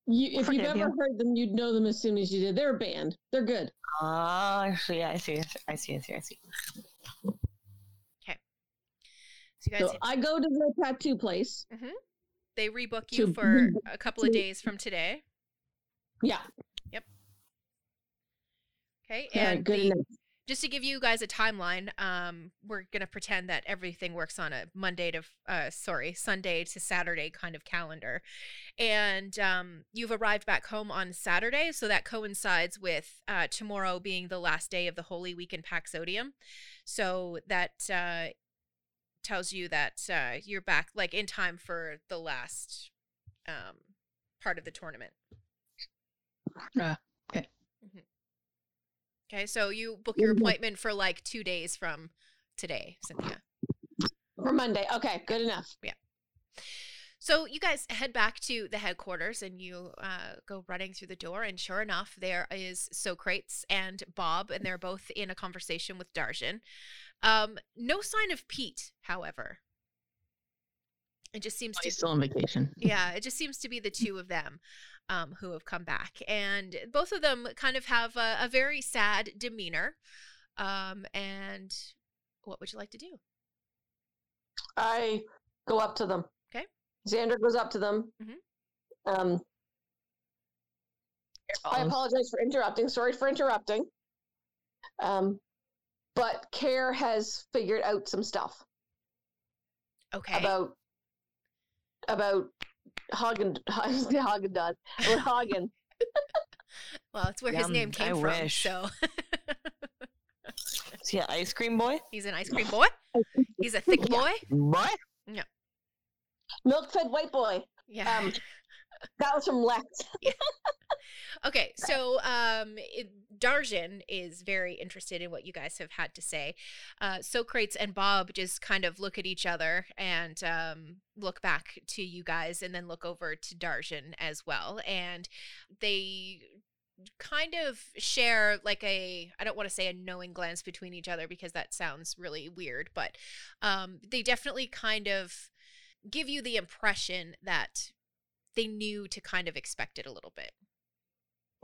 You, if you've ever you. heard them, you'd know them as soon as you did. They're a band. They're good. Ah, actually, yeah, I see, I see, I see, I see. So you guys, So I go to the tattoo place. they rebook you to- for a couple of days from today. Yeah. Okay, All right, and good the- enough. just to give you guys a timeline, um, we're gonna pretend that everything works on a Monday to uh, sorry Sunday to Saturday kind of calendar, and um, you've arrived back home on Saturday, so that coincides with uh, tomorrow being the last day of the Holy Week in Paxodium, so that uh, tells you that uh, you're back like in time for the last um, part of the tournament. Okay. Mhm. Okay, so you book your Mhm. appointment for like two days from today, Cynthia. For Monday. Okay, good enough. Yeah. So you guys head back to the headquarters and you uh, go running through the door, and sure enough, there is Socrates and Bob, and they're both in a conversation with Darjan. Um, no sign of Pete, however. It just seems to He's still on vacation. yeah, it just seems to be the two of them um, who have come back, and both of them kind of have a, a very sad demeanor. Um, and what would you like to do? I go up to them. Okay. Xander goes up to them. Mhm. Um, I apologize for interrupting. Sorry for interrupting. Um, but Care has figured out some stuff Okay. about about Hagen Hagen Dazs about Hagen. well, it's where his Yum, name I came from. wish. So Is he an ice cream boy? he's an ice cream boy. He's a thick boy. What? Yeah. Milk fed white boy. Yeah. Um, that was from Lex. Okay, so um, it, Darjan is very interested in what you guys have had to say. Uh, Socrates and Bob just kind of look at each other and um, look back to you guys, and then look over to Darjan as well, and they kind of share like a I don't want to say a knowing glance between each other because that sounds really weird, but um, they definitely kind of give you the impression that they knew to kind of expect it a little bit.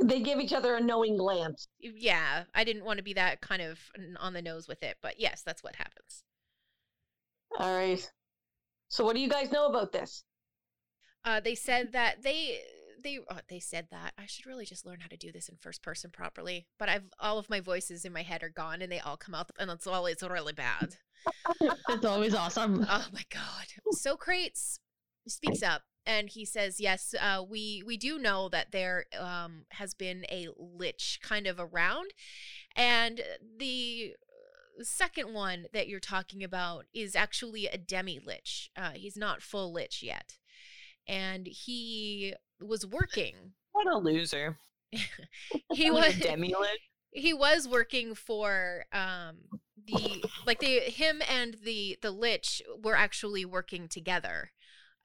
They give each other a knowing glance. yeah, I didn't want to be that kind of on the nose with it, but yes, that's what happens. All right. So what do you guys know about this? Uh, they said that they they oh, they said that I should really just learn how to do this in first person properly. But I've all of my voices in my head are gone, and they all come out, and it's always really bad. It's always awesome. Oh my god! Socrates speaks up and he says, "Yes, uh, we we do know that there um, has been a lich kind of around, and the uh, second one that you're talking about is actually a demi lich. Uh, he's not full lich yet, and he was working. What a loser. He was demi-lit. he was working for um the like the him and the the lich were actually working together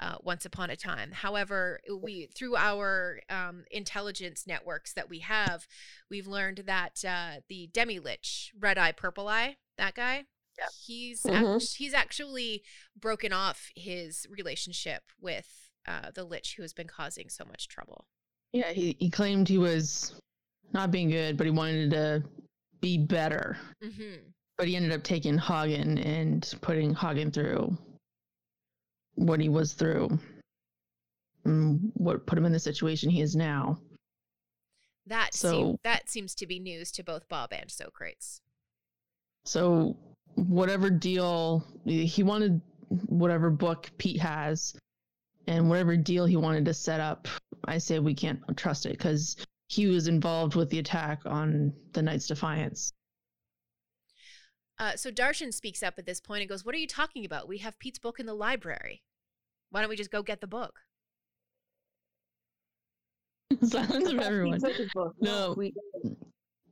uh, once upon a time however we through our um, intelligence networks that we have we've learned that uh, the demi lich red eye purple eye that guy Yep. he's Mhm. act- he's actually broken off his relationship with uh, the lich who has been causing so much trouble Yeah, he, he claimed he was not being good, but he wanted to be better. mm-hmm. But he ended up taking Hagen and putting Hagen through what he was through. And what put him in the situation he is now. That seem, So- that seems to be news to both Bob and Socrates. So whatever deal he wanted, whatever book Pete has, and whatever deal he wanted to set up, I say we can't trust it because he was involved with the attack on the Knights Defiance. Uh, so Darshan speaks up at this point and goes, "What are you talking about? We have Pete's book in the library. Why don't we just go get the book?" Silence of everyone. No. We,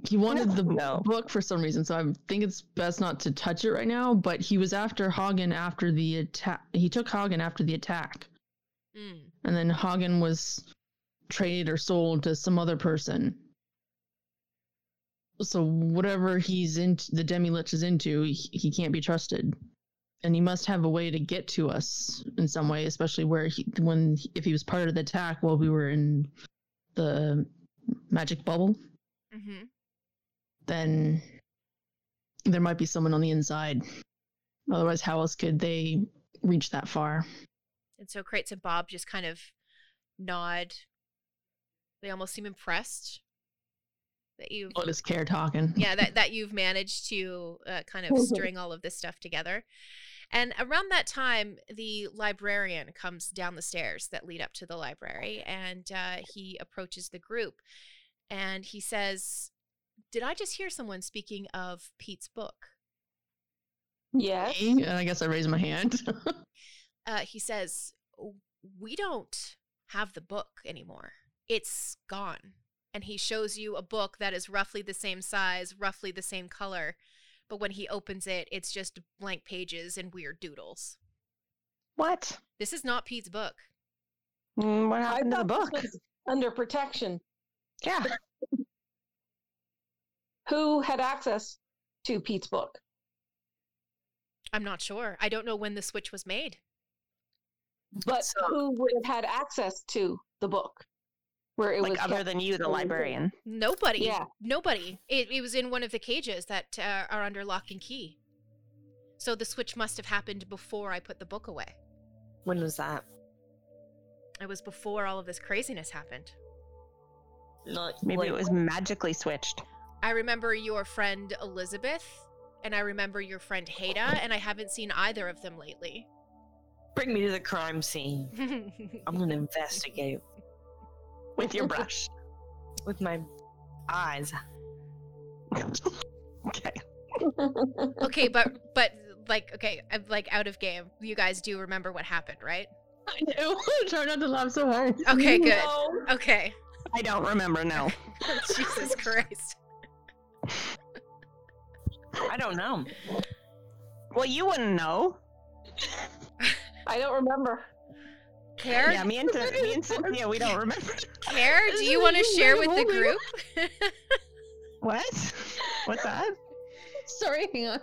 He wanted the No. book for some reason, so I think it's best not to touch it right now. But he was after Hagen after the attack. He took Hagen after the attack. Mm. and then Hagen was traded or sold to some other person. So whatever he's into, the demi lich is into, he, he can't be trusted, and he must have a way to get to us in some way, especially where he when if he was part of the attack while we were in the magic bubble, hmm then there might be someone on the inside. Otherwise, how else could they reach that far? And Socrates and Bob just kind of nod. They almost seem impressed that you What is care talking? yeah that, that you've managed to uh, kind of string all of this stuff together and around that time the librarian comes down the stairs that lead up to the library and uh, he approaches the group and he says did i just hear someone speaking of pete's book Yes. And I guess I raised my hand. uh, he says we don't have the book anymore it's gone and he shows you a book that is roughly the same size roughly the same color but when he opens it it's just blank pages and weird doodles What? this is not pete's book Mm, What I happened to the book? this was under protection. Yeah. Who had access to Pete's book? i'm not sure i don't know when the switch was made But So- who would have had access to the book? Where it was Like other kept? than you, the librarian. nobody Yeah. nobody it, it was in one of the cages that uh, are under lock and key so the switch must have happened before i put the book away When was that? it was before all of this craziness happened Like, Maybe like, it was magically switched. I remember your friend Elizabeth, and I remember your friend Hada, and I haven't seen either of them lately. Bring me to the crime scene. I'm gonna investigate with your brush. with my eyes. okay. okay, but but like okay, I'm like out of game. You guys do remember what happened, right? I do. Try not to laugh so hard. Okay, good. No. Okay. I don't remember. now. Jesus Christ. I don't know. Well, you wouldn't know. I don't remember. Care? Yeah, me and me and Cynthia, we don't remember. Care? Do you want to share with the group? What? What's that? Sorry, hang on.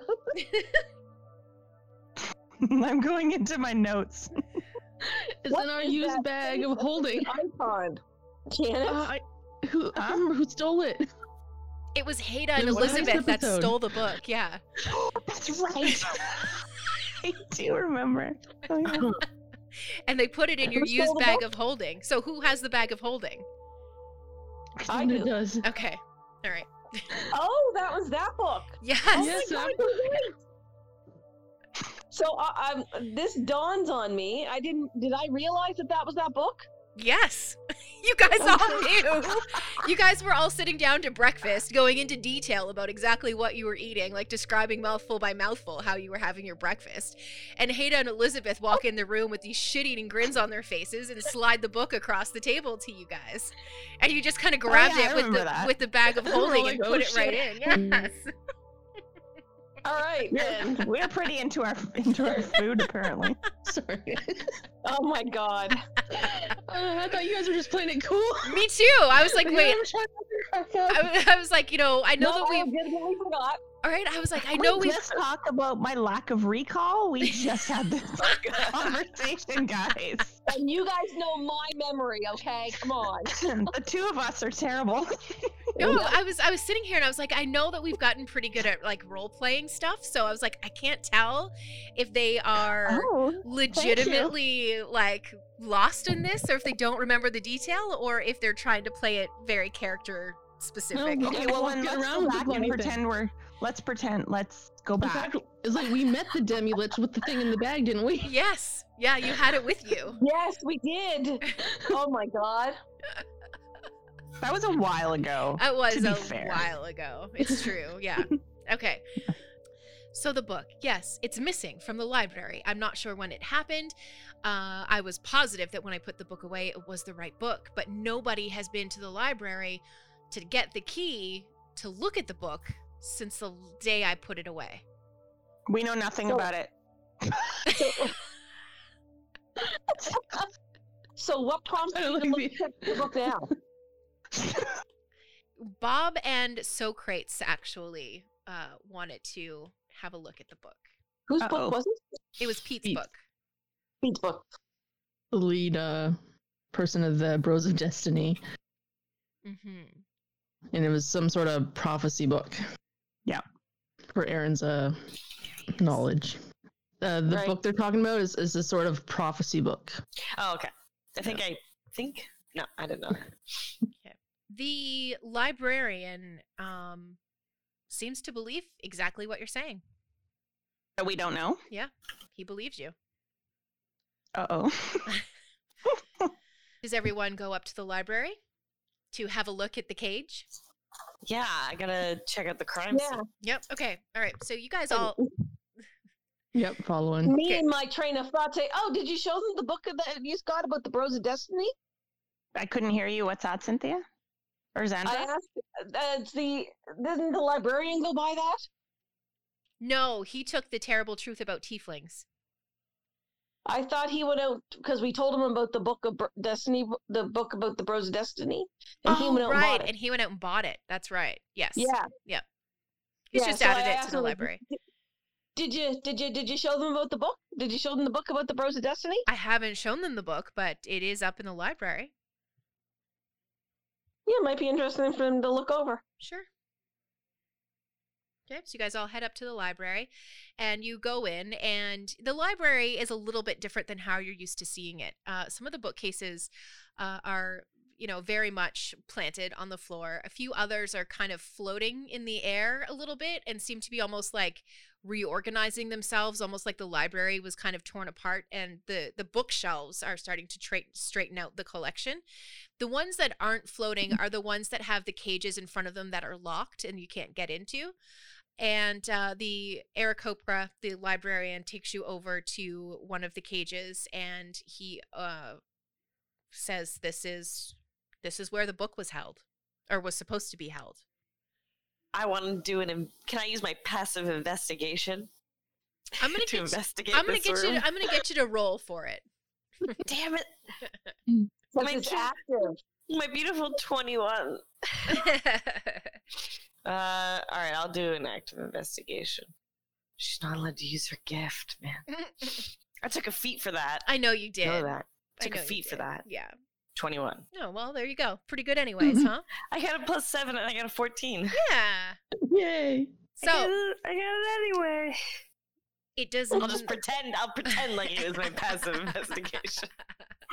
I'm going into my notes. It's What in our used that bag of holding. Icon. Janet? Uh, I, who, I Huh? don't remember who stole it. It was Hada and It was last Elizabeth that stole the book. Yeah. That's right. I do remember. Oh, yeah. And they put it in your used bag book? of holding. So who has the bag of holding? I do. does. Okay. All right. Oh, that was that book. Yes. Oh Yes, my God. So uh, um, this dawns on me. I didn't. Did I realize that that was that book? Yes. You guys all knew. You guys were all sitting down to breakfast, going into detail about exactly what you were eating, like describing mouthful by mouthful how you were having your breakfast. And Hada and Elizabeth walk oh. in the room with these shit eating grins on their faces and slide the book across the table to you guys. And you just kind of oh, grabbed yeah, it with the that. with the bag of holding like, and "Oh, put it right shit." in. Yes. All right then. We're, we're pretty into our into our food apparently. Sorry. oh my God. Uh, I thought you guys were just playing it cool. Me too. I was like, wait. I'm trying not to crack up. I, I was like, you know, I know no, that legitimately forgot. All right. I was like, I know we just talked about my lack of recall. We just had this conversation, guys. And you guys know my memory, okay? Come on. the two of us are terrible. No, I was I was sitting here and I was like, I know that we've gotten pretty good at like role playing stuff. So I was like, I can't tell if they are Oh, legitimately like lost in this, or if they don't remember the detail, or if they're trying to play it very character specific. No, okay. Well, let's then get let's go back and pretend we're. Let's pretend. Let's go back. fact, it's like we met the demi lich with the thing in the bag, didn't we? Yes, yeah, you had it with you. Yes, we did. Oh my God. That was a while ago. It was a fair. while ago. It's true. Yeah. Okay. So the book, yes, it's missing from the library. I'm not sure when it happened. Uh, I was positive that when I put the book away, it was the right book, but nobody has been to the library to get the key to look at the book since the day I put it away. We know nothing So- about it. So what prompted I you to like look the- at the book now? Bob and Socrates actually uh, wanted to have a look at the book. Whose Uh-oh. book was it? It was Pete's Pete. book. Pete's book. the lead uh, person of the Bros of Destiny, hmm and it was some sort of prophecy book. Yeah. For Aaron's uh, knowledge. Uh, the Right. book they're talking about is, is a sort of prophecy book. Oh, okay. I think I think no, I didn't know. that. The librarian um, seems to believe exactly what you're saying. That we don't know. Yeah. He believes you. Uh oh. Does everyone go up to the library to have a look at the cage? Yeah, I gotta check out the crime Yeah. scene. Yep. Okay. All right. So you guys all. Yep, following. Me Okay. and my train of thought say, "Oh, did you show them the book that you got about the Bros of Destiny?" I couldn't hear you. What's that, Cynthia? Or I Xandra? asked. Uh, it's the doesn't the librarian go by that? No, he took the terrible truth about tieflings. I thought he went out because we told him about the book of Destiny, the book about the Bros of Destiny, and he oh, went out right. and bought it. And he went out and bought it. That's right. Yes. yeah, He's yeah, just so I added it to the him, library. Did you did you did you show them about the book? Did you show them the book about the Bros of Destiny? I haven't shown them the book, but it is up in the library. Yeah, it might be interesting for them to look over. Sure. Okay, so you guys all head up to the library and you go in, and the library is a little bit different than how you're used to seeing it. Uh, some of the bookcases uh, are, you know, very much planted on the floor. A few others are kind of floating in the air a little bit and seem to be almost like reorganizing themselves, almost like the library was kind of torn apart, and the the bookshelves are starting to tra- straighten out the collection. The ones that aren't floating are the ones that have the cages in front of them that are locked and you can't get into. And uh, the Aarakocra, the librarian, takes you over to one of the cages, and he uh, says, "This is this is where the book was held, or was supposed to be held." I want to do an. Can I use my passive investigation I'm gonna to get you, investigate I'm gonna this get you. room? To, I'm gonna get you to roll for it. Damn it! My it's active. My beautiful twenty-one. Uh, all right, I'll do an active investigation. She's not allowed to use her gift, man. I took a feat for that. I know you did. know that. I Took a know you feat for that. Yeah. Twenty-one. No, well, there you go. Pretty good, anyways, Mm-hmm. huh? I got a plus seven, and I got a fourteen. Yeah. Yay! So I got it, I got it anyway. it doesn't. I'll just pretend. I'll pretend like it was my passive investigation.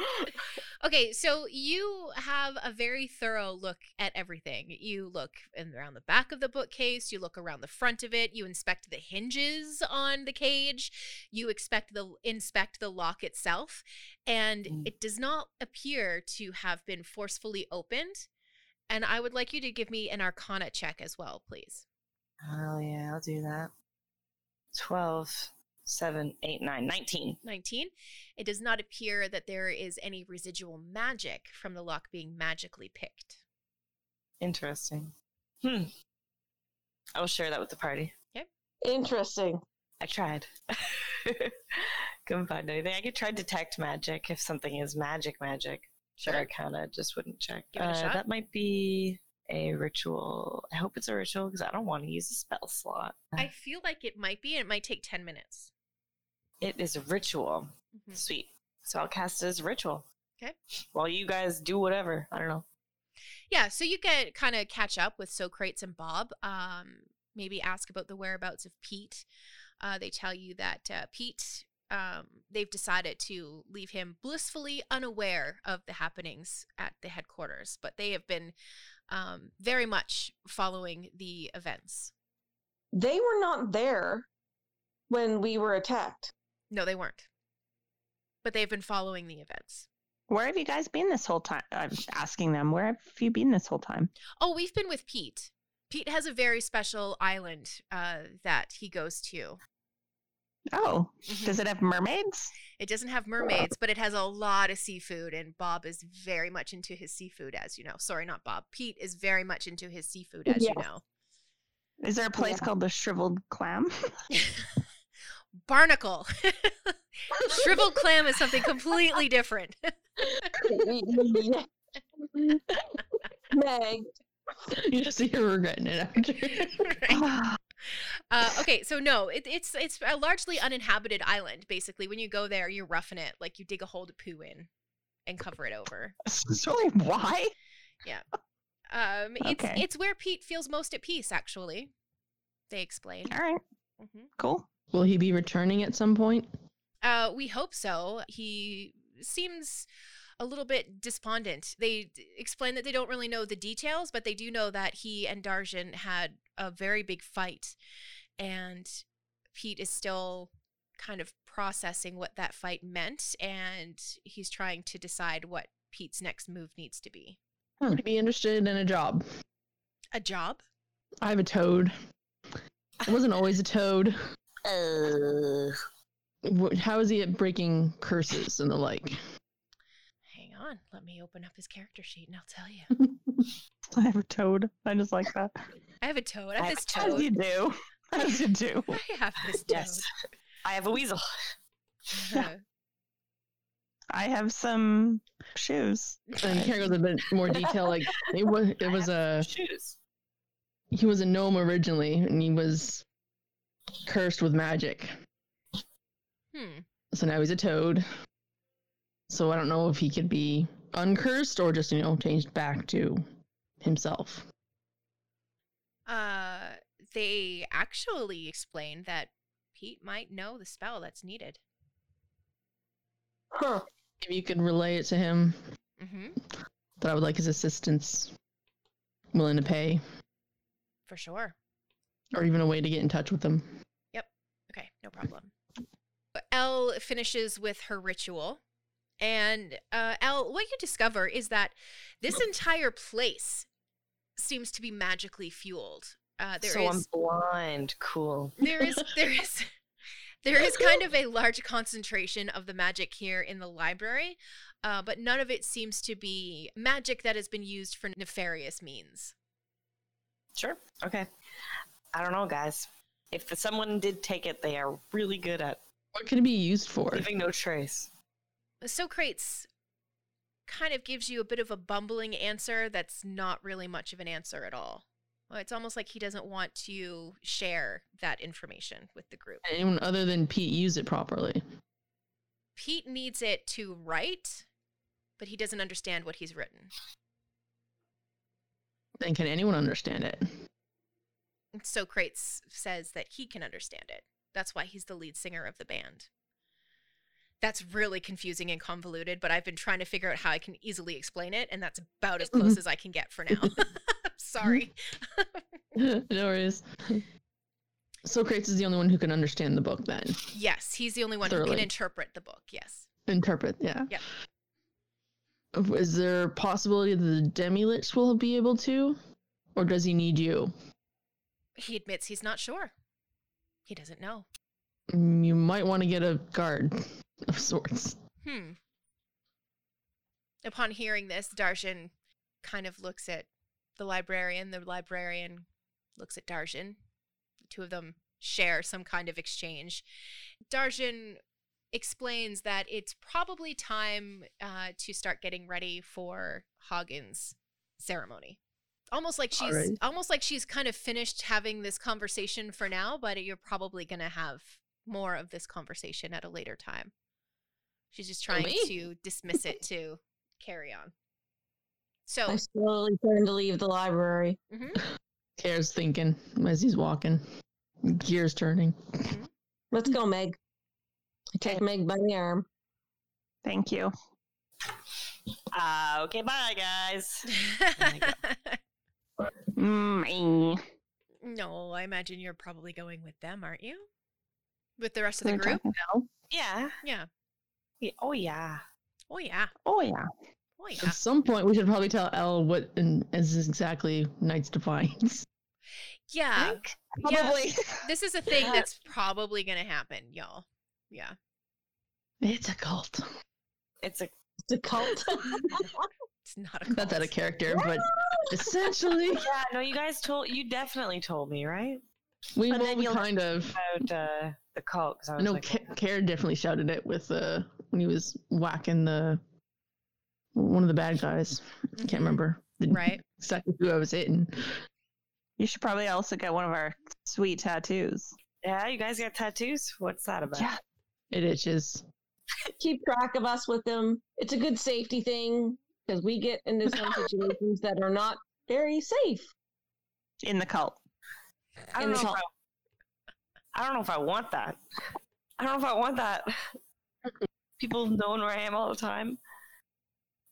okay, so you have a very thorough look at everything. You look in, around the back of the bookcase, you look around the front of it, you inspect the hinges on the cage, you expect the inspect the lock itself, and Mm. it does not appear to have been forcefully opened. And I would like you to give me an arcana check as well, please. Oh yeah, I'll do that. 12, 7, 8, 9, 19. 19. It does not appear that there is any residual magic from the lock being magically picked. Interesting. Hmm. I will share that with the party. Yep. Interesting. I tried. Couldn't find anything. I could try detect magic if something is magic magic. Sure. Sure. I kind of just wouldn't check. Give it a Uh, shot. That might be a ritual. I hope it's a ritual because I don't want to use a spell slot. I feel like it might be, and it might take 10 minutes. It is a ritual. Mhm. Sweet. So I'll cast it as a ritual. Okay. While you guys do whatever. I don't know. Yeah, so you get kind of catch up with Socrates and Bob. Um, maybe ask about the whereabouts of Pete. Uh, they tell you that uh, Pete, um, they've decided to leave him blissfully unaware of the happenings at the headquarters, but they have been um, very much following the events. They were not there when we were attacked. No, they weren't. But they've been following the events. Where have you guys been this whole time? I'm asking them. Where have you been this whole time? Oh, we've been with Pete. Pete has a very special island uh, that he goes to. Oh, Mhm. does it have mermaids? It doesn't have mermaids, but it has a lot of seafood, and Bob is very much into his seafood, as you know. Sorry, not Bob. Pete is very much into his seafood, as you know. Is there a place Yeah. called the Shriveled Clam? Barnacle. Shriveled clam is something completely different. Meg. You just see her regretting it after. Right. Uh, okay, so no, it, it's it's a largely uninhabited island. Basically, when you go there, you're roughing it, like you dig a hole to poo in, and cover it over. so why? Yeah, um, it's Okay. it's where Pete feels most at peace. Actually, they explain. All right, mm-hmm. cool. Will he be returning at some point? Uh, we hope so. He seems a little bit despondent. They explain that they don't really know the details, but they do know that he and Darjan had a very big fight, and Pete is still kind of processing what that fight meant, and he's trying to decide what Pete's next move needs to be. He be interested in a job? A job? I have a toad. I wasn't always a toad. Uh, How is he at breaking curses and the like? Hang on, let me open up his character sheet and I'll tell you. I have a toad. I just like that. I have a toad. I I have have this a As toad. you do. As you do. I have this toad. yes. I have a weasel. I have some shoes. And here goes a bit more detail. Like it was, it was a Shoes. he was a gnome originally, and he was cursed with magic. hmm. So now he's a toad. So I don't know if he could be uncursed or just you know changed back to himself. Uh, they actually explained that Pete might know the spell that's needed. Huh. If you could relay it to him, Mm-hmm. that I would like his assistance, willing to pay, For sure. Or even a way to get in touch with them. Yep. Okay, no problem. Elle finishes with her ritual. And uh, Elle, what you discover is that this entire place seems to be magically fueled. Uh, there so I'm blind. Cool. there is there is there is kind of a large concentration of the magic here in the library, uh, but none of it seems to be magic that has been used for nefarious means. Sure. Okay. I don't know, guys. If someone did take it, they are really good at What can it be used for? leaving no trace. Socrates kind of gives you a bit of a bumbling answer that's not really much of an answer at all. It's almost like he doesn't want to share that information with the group. Anyone other than Pete use it properly? Pete needs it to write, but he doesn't understand what he's written. Then can anyone understand it? Socrates says that he can understand it. That's why he's the lead singer of the band. That's really confusing and convoluted, but I've been trying to figure out how I can easily explain it, and that's about as close mm-hmm. as I can get for now. Sorry. no worries. Socrates is the only one who can understand the book then. yes, he's the only one who can interpret the book. Yes. Interpret, yeah. Yep. Is there a possibility that the demi-lich will be able to? Or does he need you? He admits he's not sure. He doesn't know. Mm, You might want to get a guard of sorts. Hmm. Upon hearing this, Darshan kind of looks at the librarian. The librarian looks at Darshan. The two of them share some kind of exchange. Darshan explains that it's probably time uh, to start getting ready for Hagen's ceremony. Almost like she's Alright. almost like she's kind of finished having this conversation for now, but you're probably going to have more of this conversation at a later time. She's just trying me? to dismiss it to carry on. So, I slowly turn to leave the library. mhm. Care's thinking as he's walking. Gears turning. Let's go, Meg. I take Meg by the arm. Thank you. Uh, okay, bye, guys. Mm, no, I imagine you're probably going with them, aren't you? With the rest of the We're group? talking now. Yeah. Yeah. yeah. Oh, yeah. Oh yeah. Oh yeah. Oh yeah. At some point, we should probably tell Elle what in, is exactly Knights Defiance. Yeah. Think? Yeah. Probably. This is a thing Yeah. that's probably going to happen, y'all. Yeah. It's a cult. It's a It's a cult. It's not a That's out of cult. character, but essentially, yeah. No, you guys told you definitely told me right we, And well, then we you'll- kind of. about uh, the cult. Because I I was know like, Ca- Care definitely shouted it with uh, when he was whacking the one of the bad guys. I Mhm. can't remember the- Right. exactly who I was hitting. You should probably also get one of our sweet tattoos. Yeah, you guys got tattoos? What's that about? Yeah. It itches. Keep track of us with them. It's a good safety thing because we get into some situations that are not very safe. In the cult. I don't in know if. I, I don't know if I want that. I don't know if I want that. People knowing where I am all the time.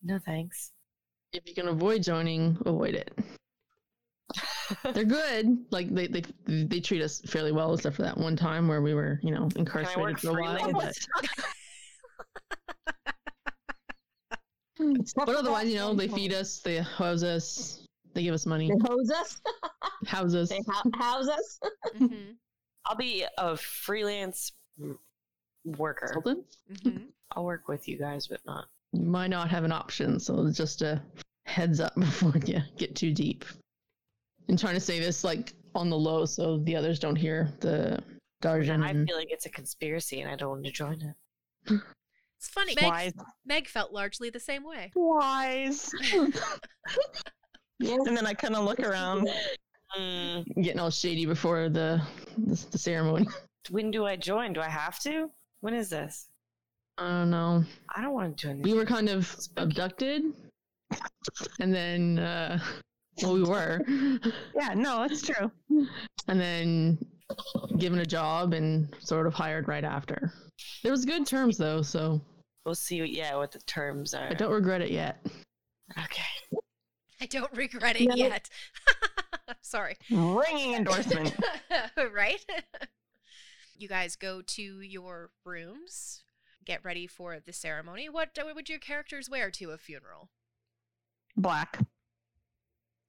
No thanks. If you can avoid joining, avoid it. They're good. Like they, they they treat us fairly well, except for that one time where we were, you know, incarcerated for a while. freelance? But, but otherwise, you know, they feed us, they house us, they give us money, They hose us. house us. They ho- house us. hmm I'll be a freelance worker. Consultant? hmm I'll work with you guys, but not. You might not have an option, so it's just a heads up before you get too deep. And trying to say this like on the low so the others don't hear the Darjan. I and- feel like it's a conspiracy and I don't want to join it. It's funny. Meg, Meg felt largely the same way. Wise. And then I kind of look around. Mm, getting all shady before the the, the ceremony. when do I join? Do I have to? When is this? I don't know. I don't want to join. We were kind of abducted, and then uh, well, we were, Yeah, no, it's true. and then given a job and sort of hired right after. There was good terms though, so We'll see. What, yeah, what the terms are. I don't regret it yet. Okay. I don't regret it Yeah. yet. Sorry. Ringing endorsement. right? you guys go to your rooms, get ready for the ceremony. What uh, would your characters wear to a funeral? Black.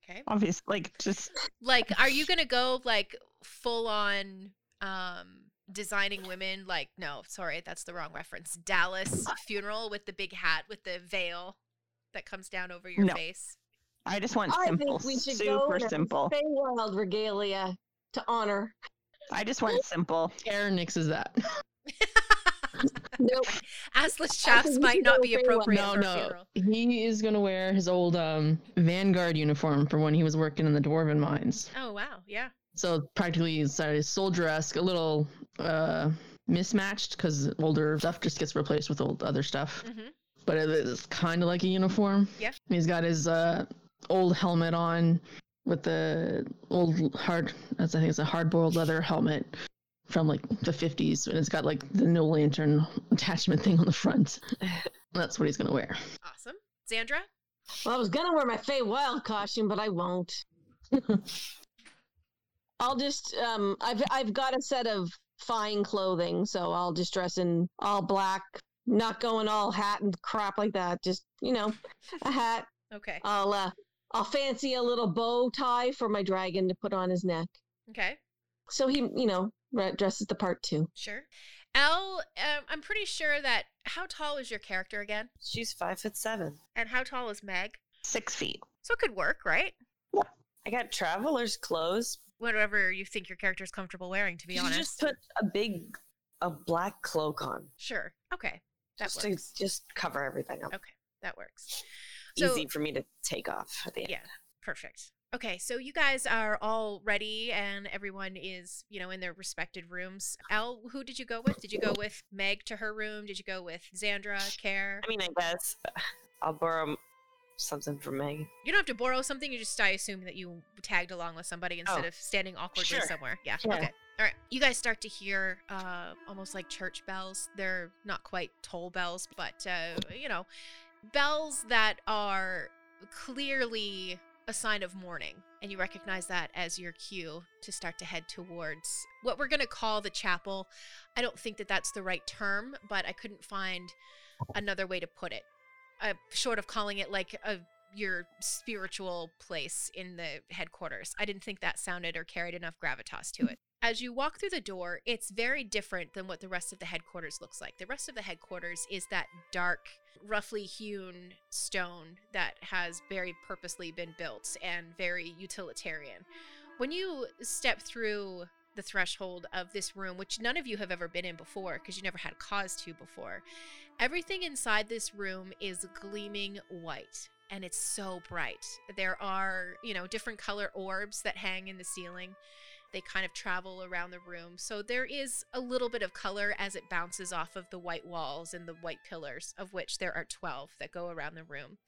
Okay. Obvious. Like, just Like, are you gonna go like full on um designing women? Like, no, sorry, that's the wrong reference. Dallas funeral with the big hat with the veil that comes down over your No. face. I just want I simple. think we should super in a simple. Feywild regalia to honor. I just want simple. Aaron nixes that. Nope. Assless I chaps might not be appropriate no, for no, funeral. he is gonna wear his old um, Vanguard uniform for when he was working in the Dwarven mines. Oh wow, yeah. So practically it's uh, soldier-esque, a little uh, mismatched because older stuff just gets replaced with old other stuff. hmm But it is kind of like a uniform. Yeah. And he's got his uh, old helmet on with the old hard, as I think it's a hard-boiled leather helmet from like the 50s, and it's got like the no lantern attachment thing on the front. That's what he's gonna wear. Awesome. Sandra? Well, I was gonna wear my Fey Wild costume, but I won't. I'll just um I've I've got a set of fine clothing, so I'll just dress in all black, not going all hat and crap like that. Just, you know, a hat. Okay. I'll uh I'll fancy a little bow tie for my dragon to put on his neck. Okay. So he, you know, dresses the part too. Sure. Elle, um, I'm pretty sure that. How tall is your character again? She's five foot seven. And how tall is Meg? Six feet. So it could work, right? Yeah. I got traveler's clothes. Whatever you think your character is comfortable wearing, to be you honest. just put a big, a black cloak on, Sure. Okay. That just to just cover everything up. Okay. That works. So, Easy for me to take off at the end. Yeah. Perfect. Okay, so you guys are all ready and everyone is, you know, in their respected rooms. Al, who did you go with? Did you go with Meg to her room? Did you go with Xandra, Care? I mean, I guess I'll borrow something from Meg. You don't have to borrow something. You just I assume that you tagged along with somebody instead Oh. of standing awkwardly Sure. somewhere. Yeah. Yeah. Okay. All right. You guys start to hear uh, almost like church bells. They're not quite toll bells, but uh, you know, bells that are clearly a sign of mourning, and you recognize that as your cue to start to head towards what we're gonna call the chapel. I don't think that that's the right term, but I couldn't find another way to put it uh, short of calling it like a your spiritual place in the headquarters. I didn't think that sounded or carried enough gravitas to it. As you walk through the door, it's very different than what the rest of the headquarters looks like. The rest of the headquarters is that dark, roughly hewn stone that has very purposely been built and very utilitarian. When you step through the threshold of this room, which none of you have ever been in before because you never had cause to before, everything inside this room is gleaming white and it's so bright. There are, you know, different color orbs that hang in the ceiling. They kind of travel around the room. So there is a little bit of color as it bounces off of the white walls and the white pillars, of which there are 12 that go around the room.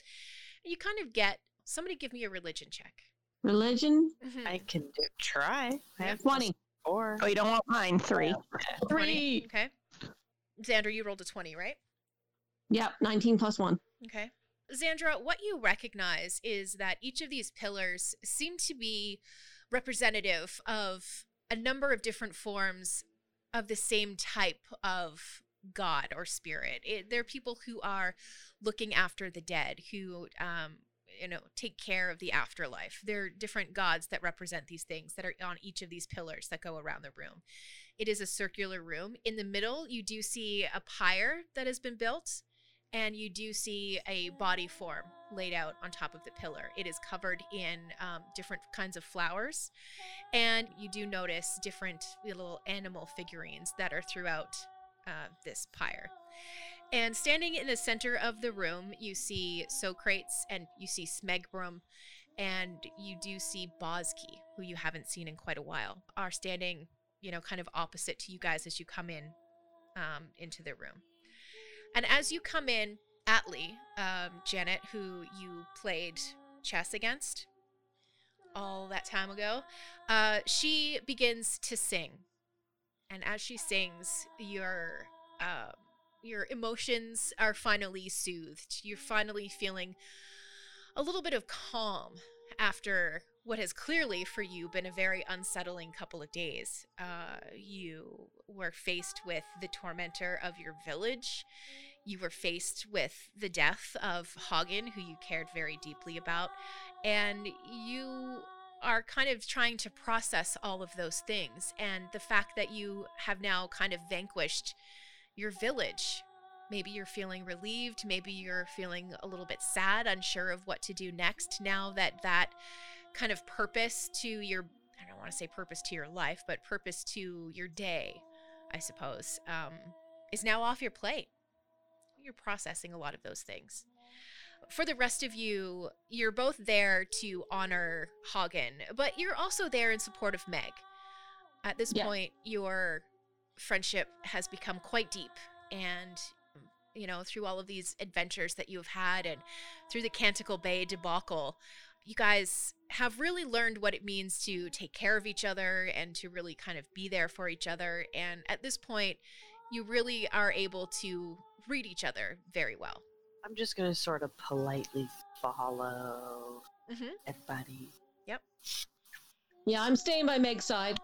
You kind of get somebody give me a religion check. Religion? Mhm. I can do try. I have 20. Four. Oh, you don't want mine. Three. 20, Okay. Xander, you rolled a 20, right? Yep, 19 plus 1. Okay. Xandra, what you recognize is that each of these pillars seem to be representative of a number of different forms of the same type of god or spirit. It, they're people who are looking after the dead, who um, you know take care of the afterlife. there are different gods that represent these things that are on each of these pillars that go around the room. It is a circular room. In the middle, you do see a pyre that has been built and you do see a body form laid out on top of the pillar. It is covered in um, different kinds of flowers, and you do notice different little animal figurines that are throughout uh, this pyre. And standing in the center of the room, you see Socrates and you see Smegbrum, and you do see Bozki, who you haven't seen in quite a while, are standing, you know, kind of opposite to you guys as you come in um, into the room. And as you come in, Atlee, um, Janet, who you played chess against all that time ago, uh, she begins to sing. And as she sings, your um, your emotions are finally soothed. You're finally feeling a little bit of calm after what has clearly for you been a very unsettling couple of days. Uh, you were faced with the tormentor of your village. You were faced with the death of Hagen, who you cared very deeply about. And you are kind of trying to process all of those things. And the fact that you have now kind of vanquished your village. Maybe you're feeling relieved. Maybe you're feeling a little bit sad, unsure of what to do next now that that kind of purpose to your, I don't want to say purpose to your life, but purpose to your day, I suppose, um, is now off your plate. You're processing a lot of those things. For the rest of you, you're both there to honor Hagen, but you're also there in support of Meg. At this Yeah. point, your friendship has become quite deep and you know through all of these adventures that you've had and through the Canticle Bay debacle you guys have really learned what it means to take care of each other and to really kind of be there for each other and at this point you really are able to read each other very well I'm just gonna sort of politely follow Mhm. everybody. Yeah, I'm staying by Meg's side.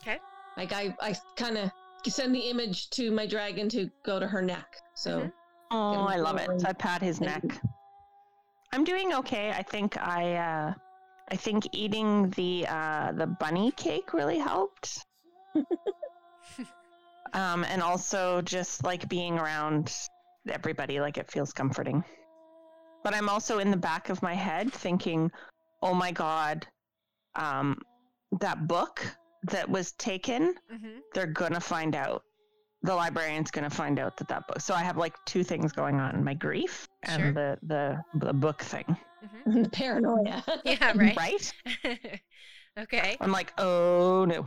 Okay. Like I, I kind of send the image to my dragon to go to her neck. So Mhm. Oh, I love it. forward. I pat his neck. I'm doing okay. I think I uh I think eating the uh the bunny cake really helped. um and also just like being around everybody like it feels comforting. But I'm also in the back of my head thinking, "Oh my god, um that book that was taken, mm-hmm. they're going to find out. The librarian's going to find out that that book. So I have like two things going on: my grief and Sure. the the the book thing. Mm-hmm. paranoia. yeah right Right? okay I'm like, oh no.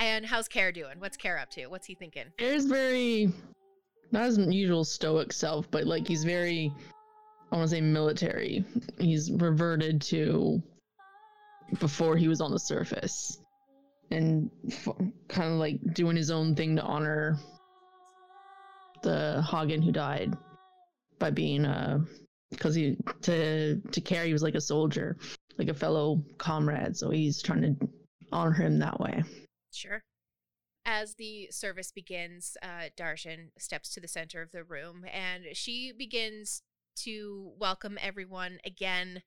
and how's Care doing? What's Care up to? What's he thinking? Air's very not his usual stoic self, but like he's very I want to say military. He's reverted to before he was on the surface and f- kind of like doing his own thing to honor the Hagen who died by being uh because he to to carry he was like a soldier, like a fellow comrade, so he's trying to honor him that way. Sure. As the service begins, uh, Darshan steps to the center of the room and she begins to welcome everyone again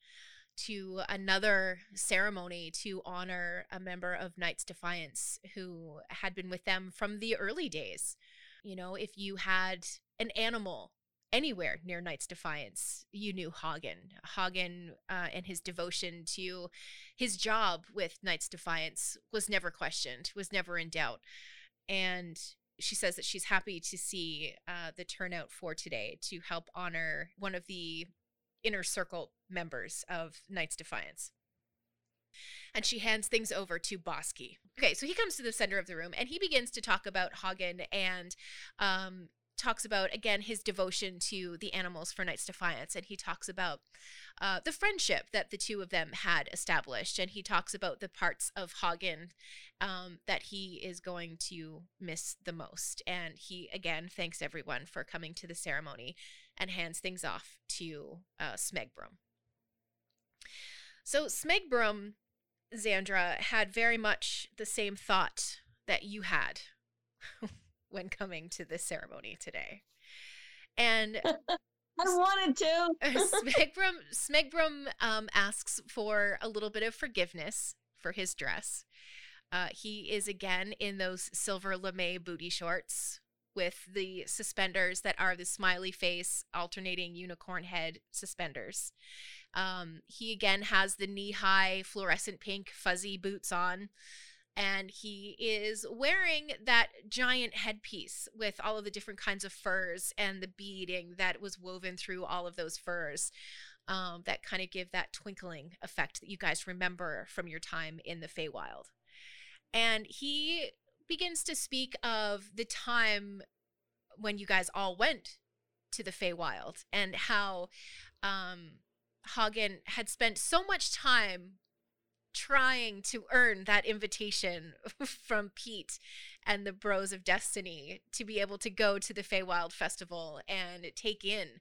to another ceremony to honor a member of Knights Defiance who had been with them from the early days. You know, if you had an animal anywhere near Knight's Defiance, you knew Hagen. Hagen uh, and his devotion to his job with Knight's Defiance was never questioned, was never in doubt. And she says that she's happy to see uh, the turnout for today to help honor one of the inner circle members of Knight's Defiance. And she hands things over to Bosky. Okay, so he comes to the center of the room and he begins to talk about Hagen and um, talks about again his devotion to the animals for Knight's Defiance, and he talks about uh, the friendship that the two of them had established, and he talks about the parts of Hagen um, that he is going to miss the most, and he again thanks everyone for coming to the ceremony, and hands things off to uh, Smegbrum. So Smegbrum, Xandra had very much the same thought that you had when coming to this ceremony today. And I wanted to. Smegbrum, Smegbrum um, asks for a little bit of forgiveness for his dress. Uh, he is again in those silver lame booty shorts with the suspenders that are the smiley face, alternating unicorn head suspenders. Um, he again has the knee high fluorescent pink fuzzy boots on and he is wearing that giant headpiece with all of the different kinds of furs and the beading that was woven through all of those furs um, that kind of give that twinkling effect that you guys remember from your time in the Feywild. And he begins to speak of the time when you guys all went to the Feywild and how um, Hagen had spent so much time trying to earn that invitation from Pete and the Bros of Destiny to be able to go to the Feywild Festival and take in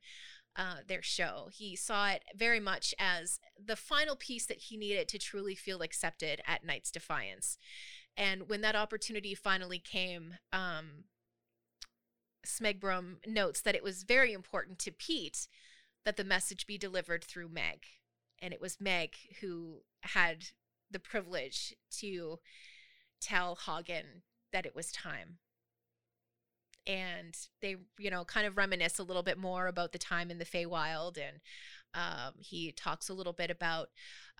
uh, their show. He saw it very much as the final piece that he needed to truly feel accepted at Knight's Defiance. And when that opportunity finally came, um, Smegbrum notes that it was very important to Pete that the message be delivered through Meg. And it was Meg who had the privilege to tell Hagen that it was time. And they, you know, kind of reminisce a little bit more about the time in the Feywild. And um, he talks a little bit about,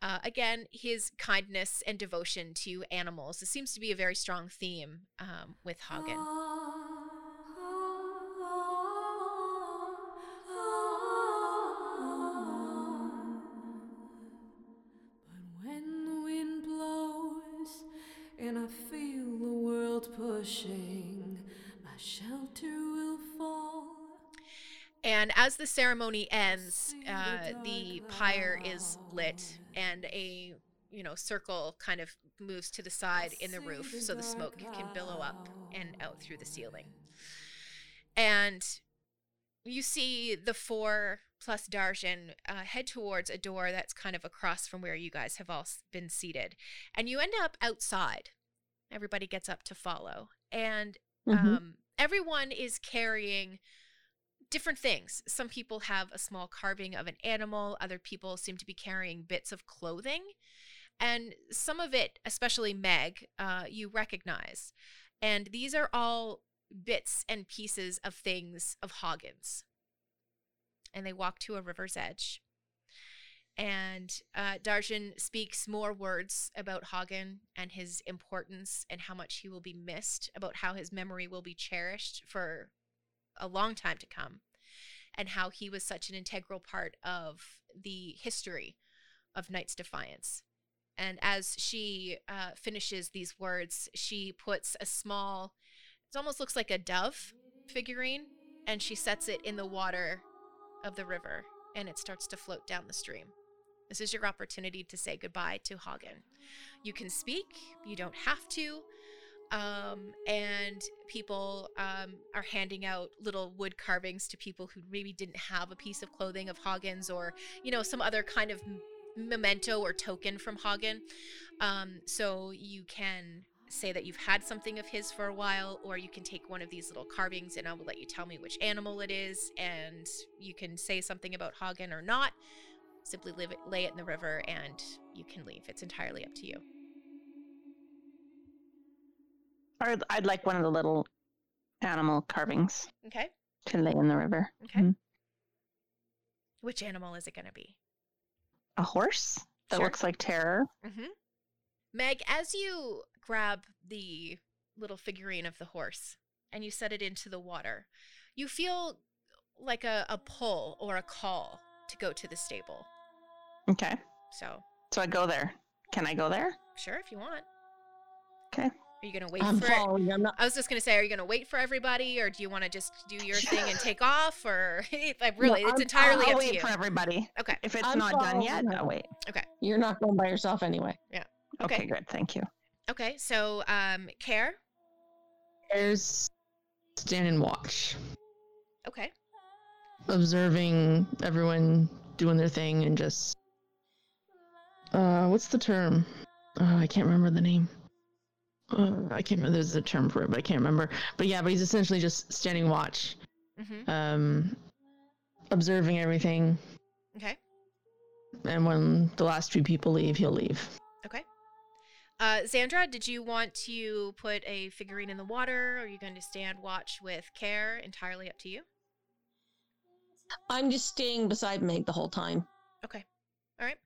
uh, again, his kindness and devotion to animals. This seems to be a very strong theme um, with Hagen. And as the ceremony ends, uh, the pyre is lit, and a you know circle kind of moves to the side in the roof, so the smoke can billow up and out through the ceiling. And you see the four plus Darjan uh, head towards a door that's kind of across from where you guys have all been seated. And you end up outside. Everybody gets up to follow. And mm-hmm. um, everyone is carrying different things. Some people have a small carving of an animal, other people seem to be carrying bits of clothing. And some of it, especially Meg, uh, you recognize. And these are all bits and pieces of things of Hagen's and they walk to a river's edge. And uh, Darjan speaks more words about Hagen and his importance and how much he will be missed, about how his memory will be cherished for a long time to come, and how he was such an integral part of the history of Knight's Defiance. And as she uh, finishes these words, she puts a small, it almost looks like a dove figurine, and she sets it in the water of the river and it starts to float down the stream. This is your opportunity to say goodbye to Hagen. You can speak, you don't have to. Um, and people um, are handing out little wood carvings to people who maybe didn't have a piece of clothing of Hagen's or, you know, some other kind of memento or token from Hagen. Um, so you can say that you've had something of his for a while, or you can take one of these little carvings and I will let you tell me which animal it is, and you can say something about Hagen or not. Simply it, lay it in the river and you can leave. It's entirely up to you. Or I'd like one of the little animal carvings Okay. to lay in the river. Okay. Mm-hmm. Which animal is it going to be? A horse that Sure. looks like terror. Mm-hmm. Meg, as you grab the little figurine of the horse and you set it into the water, you feel like a, a pull or a call to go to the stable. Okay. So, So I go there. Can I go there? sure, if you want. Okay. Are you going to wait I'm for it? following. I'm not. I was just going to say, are you going to wait for everybody or do you want to just do your thing and take off? Or I really, it's I'm- entirely I'll up wait to you. for everybody. Okay. If it's I'm not done yet, following I'll her. wait. You're not going by yourself anyway. Okay, Okay. good. Thank you. Okay. So, um, care. There's stand and watch, Okay. observing everyone doing their thing and just. Uh, what's the term? Uh, I can't remember the name. Uh, I can't remember. There's a term for it, but I can't remember. But yeah, but he's essentially just standing watch, Mm-hmm. um, observing everything. Okay. And when the last few people leave, he'll leave. Okay. Uh, Xandra, did you want to put a figurine in the water? Or are you going to stand watch with care? Entirely up to you. I'm just staying beside Meg the whole time. Okay. All right.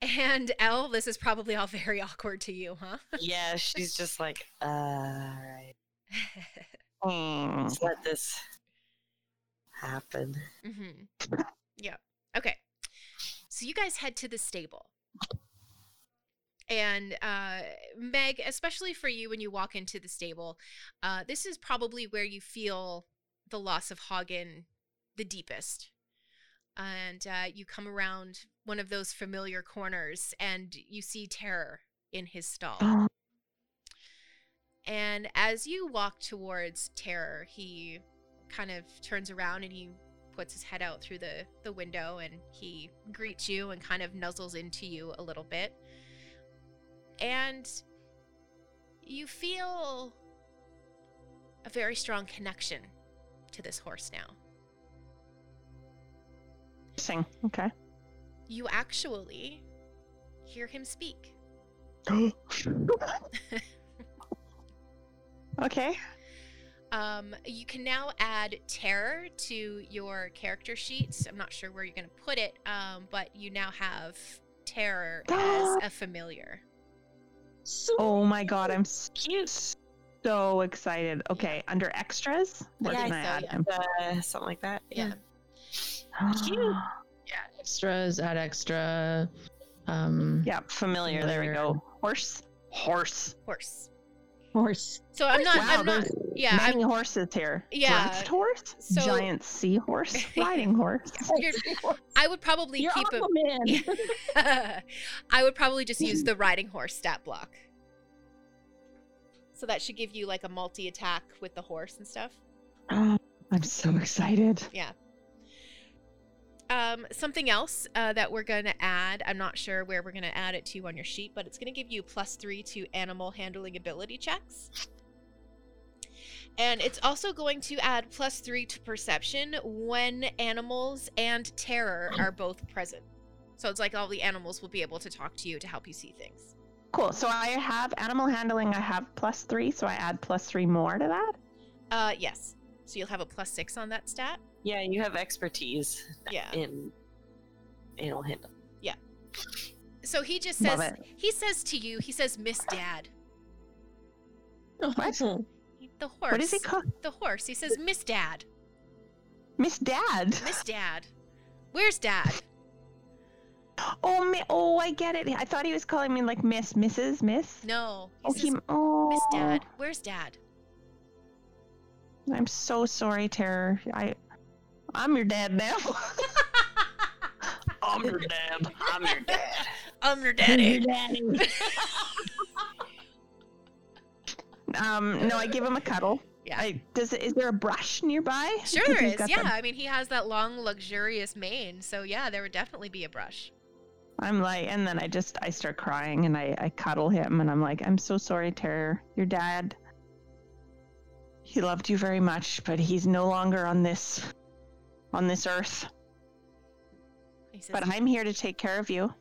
And Elle, this is probably all very awkward to you, huh? Yeah, she's just like, uh, all right, Mm. let's this happen. Mm-hmm. Yeah. Okay. So you guys head to the stable. And uh, Meg, especially for you when you walk into the stable, uh, this is probably where you feel the loss of Hagen the deepest. And uh, you come around one of those familiar corners and you see terror in his stall. Oh, And as you walk towards Terror, he kind of turns around and he puts his head out through the, the window and he greets you and kind of nuzzles into you a little bit. And you feel a very strong connection to this horse now. Sing. Okay. You actually hear him speak. okay. Um, you can now add terror to your character sheets. I'm not sure where you're going to put it, um, but you now have terror as a familiar. So Oh my god, I'm s- so excited. Okay, under extras, where Yeah, can I I add you. him? Uh, something like that. Yeah. Cute. Yeah, extras, add extra. Um, yeah, familiar. There we go. Horse. Horse. Horse. horse. So I'm not. wow, I'm not. Yeah. many I'm, horses here. Yeah, Draft horse, so- giant seahorse, riding horse. I would probably You're keep Aquaman. a. I would probably just use the riding horse stat block. So that should give you like a multi attack with the horse and stuff. Oh, I'm so excited. Yeah. Um, something else uh, that we're going to add, I'm not sure where we're going to add it to on your sheet, but it's going to give you plus three to animal handling ability checks. And it's also going to add plus three to perception when animals and terror are both present. So it's like all the animals will be able to talk to you to help you see things. Cool. So I have animal handling. I have plus three, so I add plus three more to that. Uh, yes. So you'll have a plus six on that stat. Yeah, you have expertise Yeah. in animal handling. Yeah. So he just says, he says to you, he says, Miss Dad. What? He- The horse. What is he called? The horse. He says, Miss Dad. Miss Dad. Miss Dad. Where's Dad? Oh, mi- oh, I get it. I thought he was calling me like Miss, Mrs., Miss. No. He Oh, says, he. Oh, Miss Dad. Where's Dad? I'm so sorry, Terror. I, I'm your dad now. I'm your dad. I'm your dad. I'm your daddy. your um, no, I give him a cuddle. Yeah. I, does it, is there a brush nearby? Sure Because there he's is. got Yeah. the- I mean, he has that long, luxurious mane. So yeah, there would definitely be a brush. I'm like, and then I just I start crying and I I cuddle him and I'm like, I'm so sorry, Terror. Your dad. He loved you very much, but he's no longer on this, on this earth. He says, But I'm here to take care of you.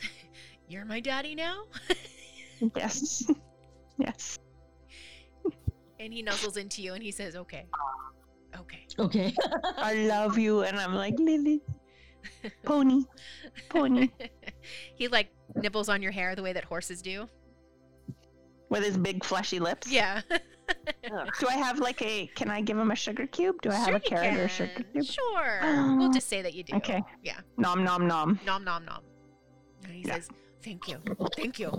You're my daddy now? Yes. yes. and he nuzzles into you and he says, Okay. Okay. Okay. I love you. And I'm like, Lily, pony, pony, he like nibbles on your hair the way that horses do. with his big fleshy lips. Yeah. Do I have like a, can I give him a sugar cube? Do I have Sure a carrot or a sugar cube? Sure. we'll just say that you do. Okay. Yeah. Nom, nom, nom. Nom nom nom. And he Yeah. says, "Thank you, thank you."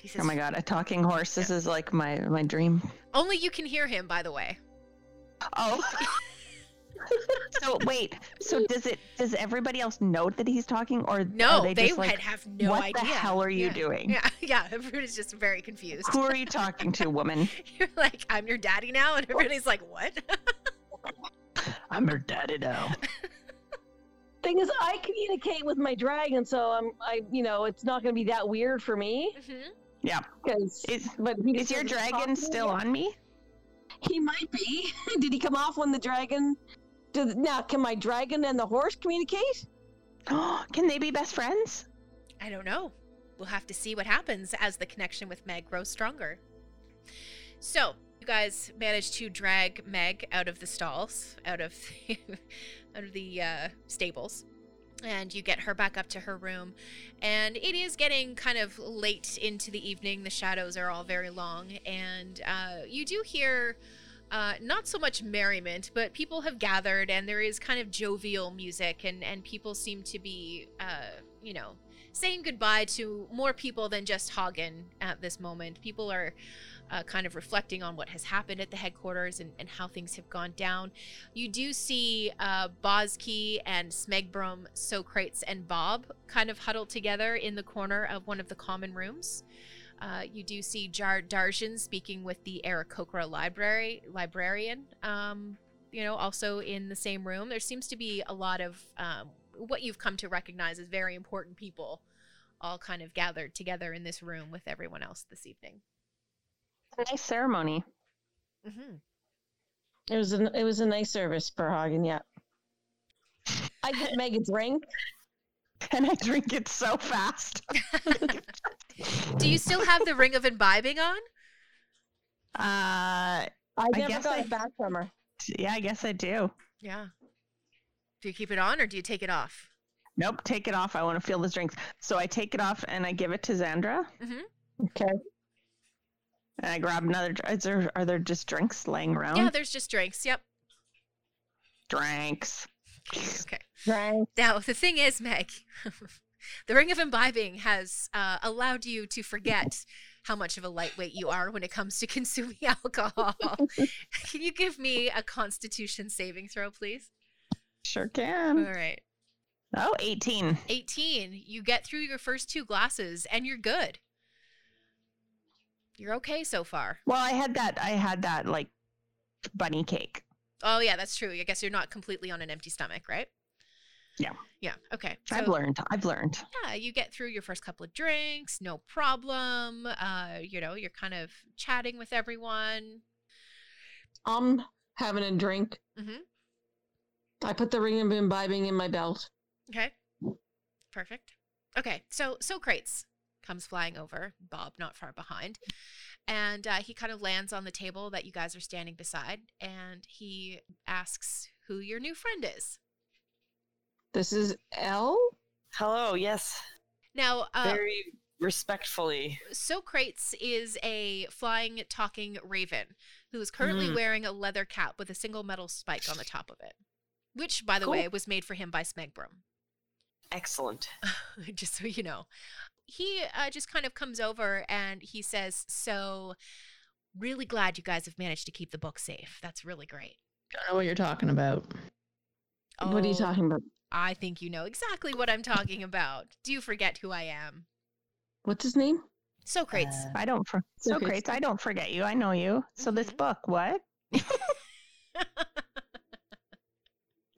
He says, Oh my God, a talking horse. This is like my, my dream. Only you can hear him, by the way. Oh. so wait, so does it, does everybody else know that he's talking or No, are they, they, just like, would have no what idea. What the hell are you Yeah. doing? Yeah, yeah. Everybody's just very confused. Who are you talking to, woman? You're like, I'm your daddy now, and everybody's like, what? I'm her daddy now. Thing is, I communicate with my dragon, so I'm, I, you know, it's not going to be that weird for me. Mhm. Yeah. Because, Is, but he is your dragon still on me? He might be. Did he come off when the dragon? Did, now, can my dragon and the horse communicate? Can they be best friends? I don't know. We'll have to see what happens as the connection with Meg grows stronger. So, you guys managed to drag Meg out of the stalls, out of the, out of the uh, stables, and you get her back up to her room. And it is getting kind of late into the evening. The shadows are all very long, and uh, you do hear. Uh, not so much merriment, but people have gathered, and there is kind of jovial music, and and people seem to be, uh, you know, saying goodbye to more people than just Hagen at this moment. People are uh, kind of reflecting on what has happened at the headquarters and, and how things have gone down. You do see uh, Bozkey and Smegbrum, Socrates, and Bob kind of huddled together in the corner of one of the common rooms. Uh, you do see Jar Darshan speaking with the Aarakocra library librarian. Um, you know, also in the same room. There seems to be a lot of um, what you've come to recognize as very important people, all kind of gathered together in this room with everyone else this evening. Nice ceremony. Mm-hmm. It was a, it was a nice service for Hagen. Yeah. I get Meg a drink. And I drink it so fast. do you still have the ring of imbibing on? Uh, I never guess got I- it back from her. yeah, I guess I do. Yeah. Do you keep it on or do you take it off? Nope, take it off. I want to feel the drinks. So I take it off and I give it to Xandra. Mm-hmm. Okay. And I grab another. Is there are there just drinks laying around? Yeah, there's just drinks. Yep. drinks. Okay. Right. Now, the thing is, Meg, the ring of imbibing has uh, allowed you to forget how much of a lightweight you are when it comes to consuming alcohol. Can you give me a constitution saving throw, please? Sure can. All right. Oh, 18. 18. You get through your first two glasses and you're good. You're okay so far. Well, I had that. I had that like bunny cake. Oh, yeah, that's true. I guess you're not completely on an empty stomach, right? Yeah. Yeah. Okay. I've learned. I've learned. yeah, you get through your first couple of drinks, no problem. Uh, you know, you're kind of chatting with everyone. I'm having a drink. Mm-hmm. I put the ring of imbibing in my belt. Okay. Perfect. Okay, so Socrates comes flying over, Bob not far behind, and uh, he kind of lands on the table that you guys are standing beside, and he asks who your new friend is. This is L. Hello, yes. Now, uh, Very respectfully. Socrates is a flying, talking raven who is currently Mm. wearing a leather cap with a single metal spike on the top of it, which, by the Cool. way, was made for him by Smegbrum. Excellent. just so you know. He uh, just kind of comes over and he says, So, really glad you guys have managed to keep the book safe. That's really great. Don't know what you're talking about. What are you Oh, talking about? I think you know exactly what I'm talking about. Do you forget who I am? What's his name? Socrates. Uh, I don't. For- Socrates. Socrates. I don't forget you. I know you. So this Mhm. book, what?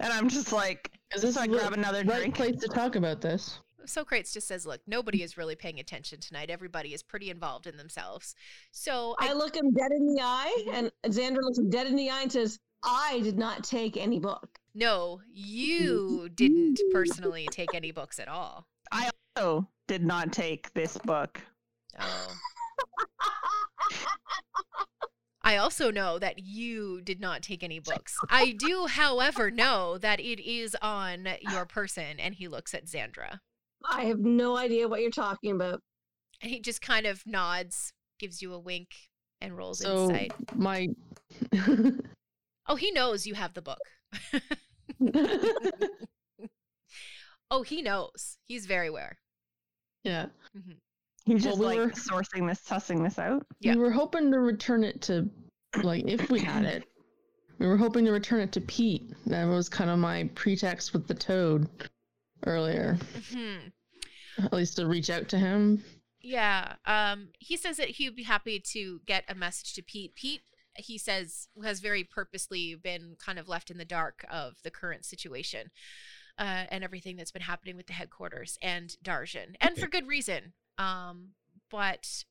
And I'm just like, Is so this I grab another right drink. place to talk about this? Socrates just says, Look, nobody is really paying attention tonight. Everybody is pretty involved in themselves. So, I I, look him dead in the eye, and Xander looks him dead in the eye and says, I did not take any book. no, you didn't personally take any books at all. I also did not take this book. Oh. I also know that you did not take any books. I do, however, know that it is on your person. And he looks at Xandra. I have no idea what you're talking about. And he just kind of nods, gives you a wink, and rolls So insight. my Oh, he knows you have the book. oh, he knows. He's very aware. yeah. Mm-hmm. He's Well, we like were- sourcing this, sussing this out. Yeah. We were hoping to return it to, like, if we had it, we were hoping to return it to Pete. That was kind of my pretext with the toad earlier. hmm At least to reach out to him. Yeah. Um, he says that he'd be happy to get a message to Pete. Pete, he says, has very purposely been kind of left in the dark of the current situation uh, and everything that's been happening with the headquarters and Darjan, and for good reason. Um, but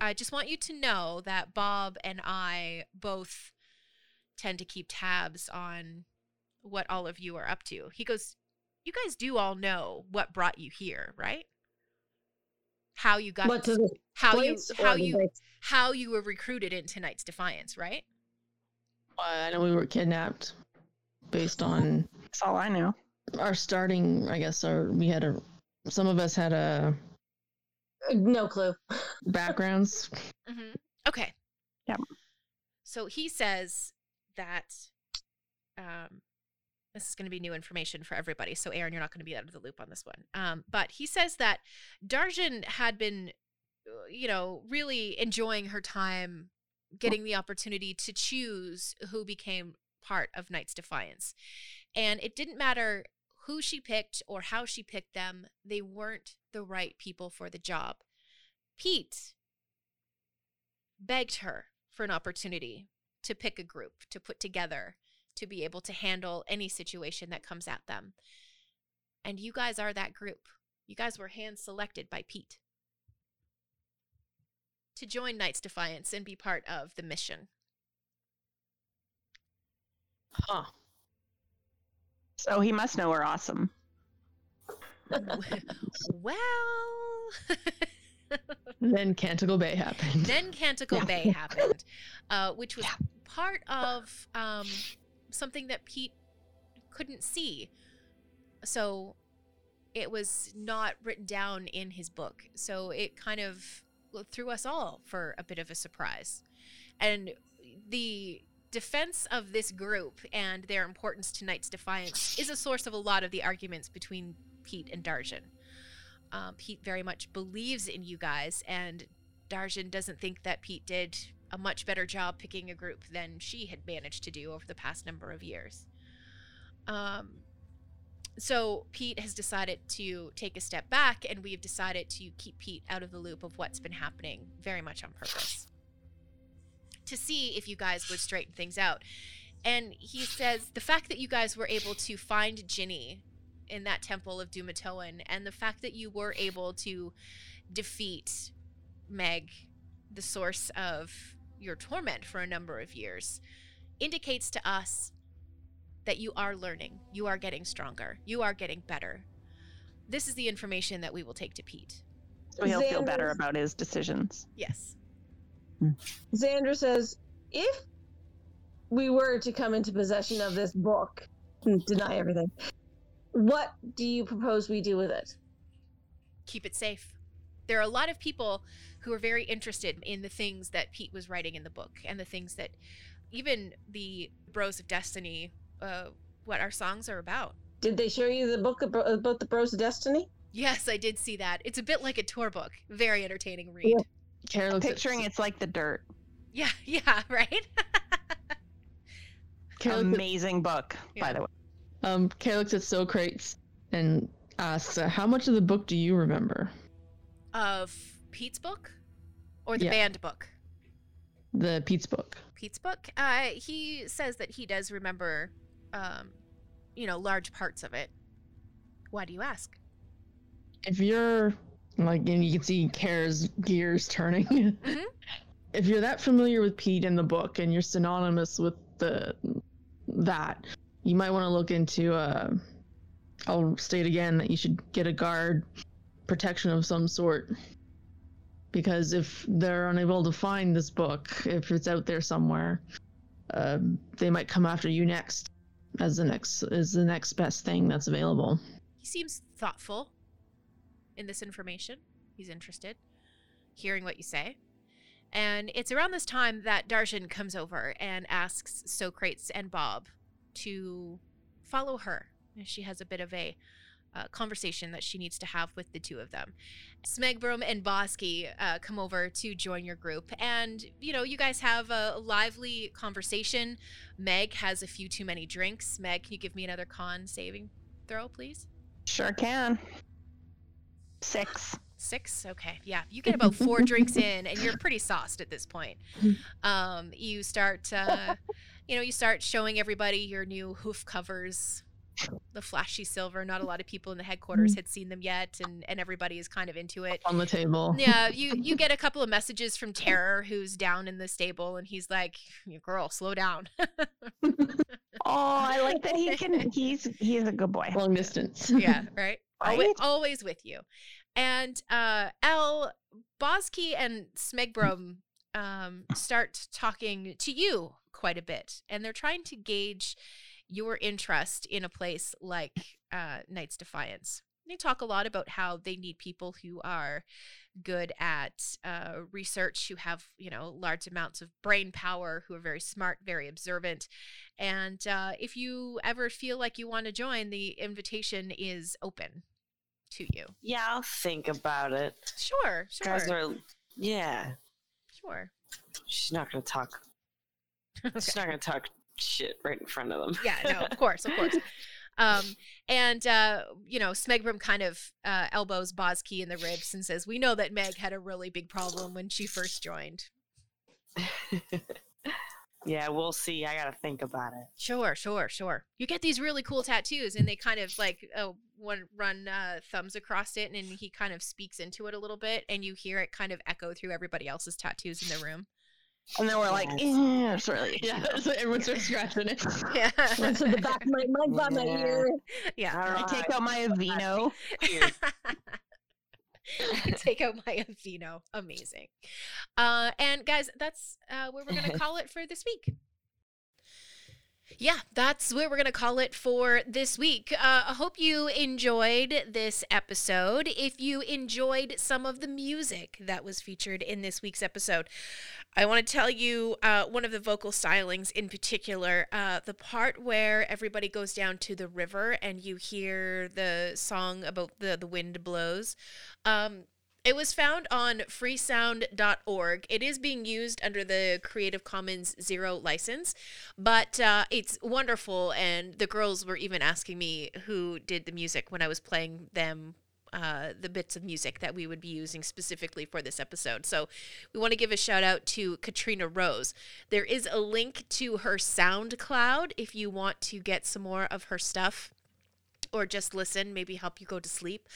I just want you to know that Bob and I both tend to keep tabs on what all of you are up to. He goes, You guys do all know what brought you here, right? How you got what to how you how you base? how you were recruited in tonight's Defiance, right? I know we were kidnapped based on That's all I know. our starting, I guess, our, we had a, some of us had a Uh, No clue. backgrounds. Mm-hmm. Okay. Yeah. So he says that um, this is going to be new information for everybody. So Aaron, you're not going to be out of the loop on this one. Um, but he says that Darjan had been, uh, you know, really enjoying her time, getting the opportunity to choose who became part of Knights Defiance, and it didn't matter who she picked or how she picked them; they weren't the right people for the job. Pete begged her for an opportunity to pick a group to put together to be able to handle any situation that comes at them. And you guys are that group. You guys were hand selected by Pete to join Knights Defiance and be part of the mission. Huh. So he must know we're awesome. well, Then Canticle Bay happened. then Canticle Yeah. Bay happened, uh, which was part of um, something that Pete couldn't see. So it was not written down in his book. So it kind of threw us all for a bit of a surprise. And the defense of this group and their importance to Knights Defiance is a source of a lot of the arguments between Pete and Darjan. Um, Pete very much believes in you guys, and Darjan doesn't think that Pete did a much better job picking a group than she had managed to do over the past number of years. Um, so Pete has decided to take a step back, and we've decided to keep Pete out of the loop of what's been happening very much on purpose to see if you guys would straighten things out. And he says the fact that you guys were able to find Ginny in that temple of Dumathoin, and the fact that you were able to defeat Meg, the source of your torment for a number of years, indicates to us that you are learning, you are getting stronger, you are getting better. This is the information that we will take to Pete. So he'll feel better about his decisions. Yes. Xander says, if we were to come into possession of this book, hmm. deny everything, what do you propose we do with it? keep it safe. There are a lot of people who were very interested in the things that Pete was writing in the book and the things that even the Bros of Destiny, uh, what our songs are about. Did they show you the book about the Bros of Destiny? Yes, I did see that. It's a bit like a tour book. Very entertaining read. Yeah. Kara looks Picturing it's like the dirt. Yeah, yeah, right? Kara at- Amazing book, Yeah. by the way. um, Kara looks at Socrates and asks, uh, "How much of the book do you remember? of Pete's book or the Yeah. band book? The Pete's book." Pete's book. Uh, he says that he does remember, um, you know, large parts of it. Why do you ask? If you're like, and you can see Kara's gears turning. Mhm. If you're that familiar with Pete in the book and you're synonymous with the that, you might want to look into. Uh, I'll state again that you should get a guard protection of some sort. Because if they're unable to find this book, if it's out there somewhere, um, they might come after you next as the next is the next best thing that's available. He seems thoughtful in this information. He's interested, hearing what you say. And it's around this time that Darshan comes over and asks Socrates and Bob to follow her. She has a bit of a uh, conversation that she needs to have with the two of them. Smegbrum and Bosky uh, come over to join your group, and you know you guys have a lively conversation. Meg has a few too many drinks. Meg, can you give me another con saving throw, please? Sure can. Six. Six? Okay. Yeah. You get about four drinks in and you're pretty sauced at this point. Um, you start, uh, you know, you start showing everybody your new hoof covers, the flashy silver. Not a lot of people in the headquarters had seen them yet, and, and everybody is kind of into it. On the table. Yeah, you you get a couple of messages from Terror, who's down in the stable, and he's like, "Girl, slow down." Oh, I like that he can. He's he's a good boy. Long distance. yeah, right. Always, Right? always with you. And uh L Bosky and Smegbrum um start talking to you quite a bit and they're trying to gauge your interest in a place like uh Knights Defiance. They talk a lot about how they need people who are good at uh, research, who have you know large amounts of brain power, who are very smart, very observant, and uh, if you ever feel like you want to join, the invitation is open to you. Yeah, I'll think about it. Sure, sure. Guys are, yeah. sure. She's not gonna talk. She's not gonna talk shit right in front of them. yeah, no, of course, of course. Um, and uh, you know, Smegbrum kind of uh, elbows Bosky in the ribs and says, "We know that Meg had a really big problem when she first joined." yeah, we'll see. I gotta think about it. Sure, sure, sure. You get these really cool tattoos, and they kind of like uh, one run uh, thumbs across it, and he kind of speaks into it a little bit, and you hear it kind of echo through everybody else's tattoos in the room. And then we're like, Yes. yeah, it's really Yeah, so everyone starts scratching it. Yeah, That's in the back of my, my, by my Yeah. ear. yeah. I take out my Aveeno. take out my Aveeno. Amazing. Uh, and guys, that's uh, where we're gonna call it for this week. Yeah, that's where we're going to call it for this week. Uh, I hope you enjoyed this episode. If you enjoyed some of the music that was featured in this week's episode, I want to tell you uh, one of the vocal stylings in particular. Uh, the part where everybody goes down to the river and you hear the song about the, the wind blows. Um, it was found on freesound.org. It is being used under the Creative Commons Zero license, but uh, it's wonderful. And the girls were even asking me who did the music when I was playing them uh, the bits of music that we would be using specifically for this episode. So we want to give a shout out to Katrina Rose. There is a link to her SoundCloud if you want to get some more of her stuff or just listen, maybe help you go to sleep,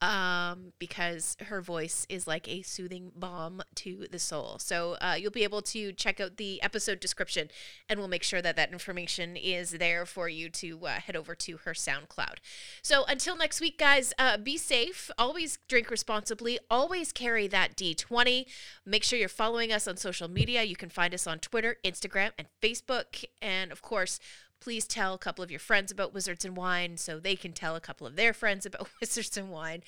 um, because her voice is like a soothing balm to the soul. So uh, you'll be able to check out the episode description, and we'll make sure that that information is there for you to uh, head over to her SoundCloud. So until next week, guys, uh, be safe. Always drink responsibly. Always carry that D20. Make sure you're following us on social media. You can find us on Twitter, Instagram, and Facebook, and of course please tell a couple of your friends about Wizards and Wine so they can tell a couple of their friends about Wizards and Wine.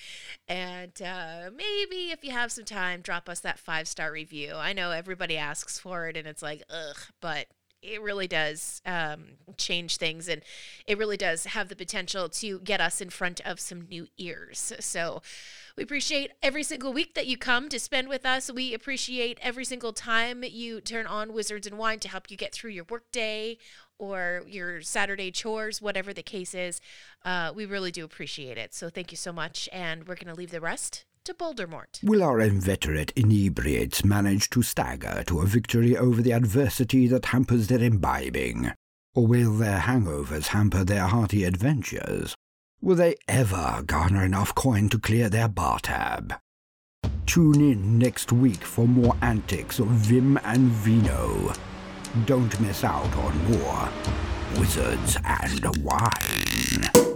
And uh, maybe if you have some time, drop us that five star review. I know everybody asks for it and it's like, ugh, but it really does um, change things and it really does have the potential to get us in front of some new ears. So we appreciate every single week that you come to spend with us. We appreciate every single time you turn on Wizards and Wine to help you get through your workday or your Saturday chores, whatever the case is. Uh, we really do appreciate it. So thank you so much. And we're going to leave the rest to Bouldermort. Will our inveterate inebriates manage to stagger to a victory over the adversity that hampers their imbibing? Or will their hangovers hamper their hearty adventures? Will they ever garner enough coin to clear their bar tab? Tune in next week for more antics of Vim and Vino. Don't miss out on more Wizards and Wine.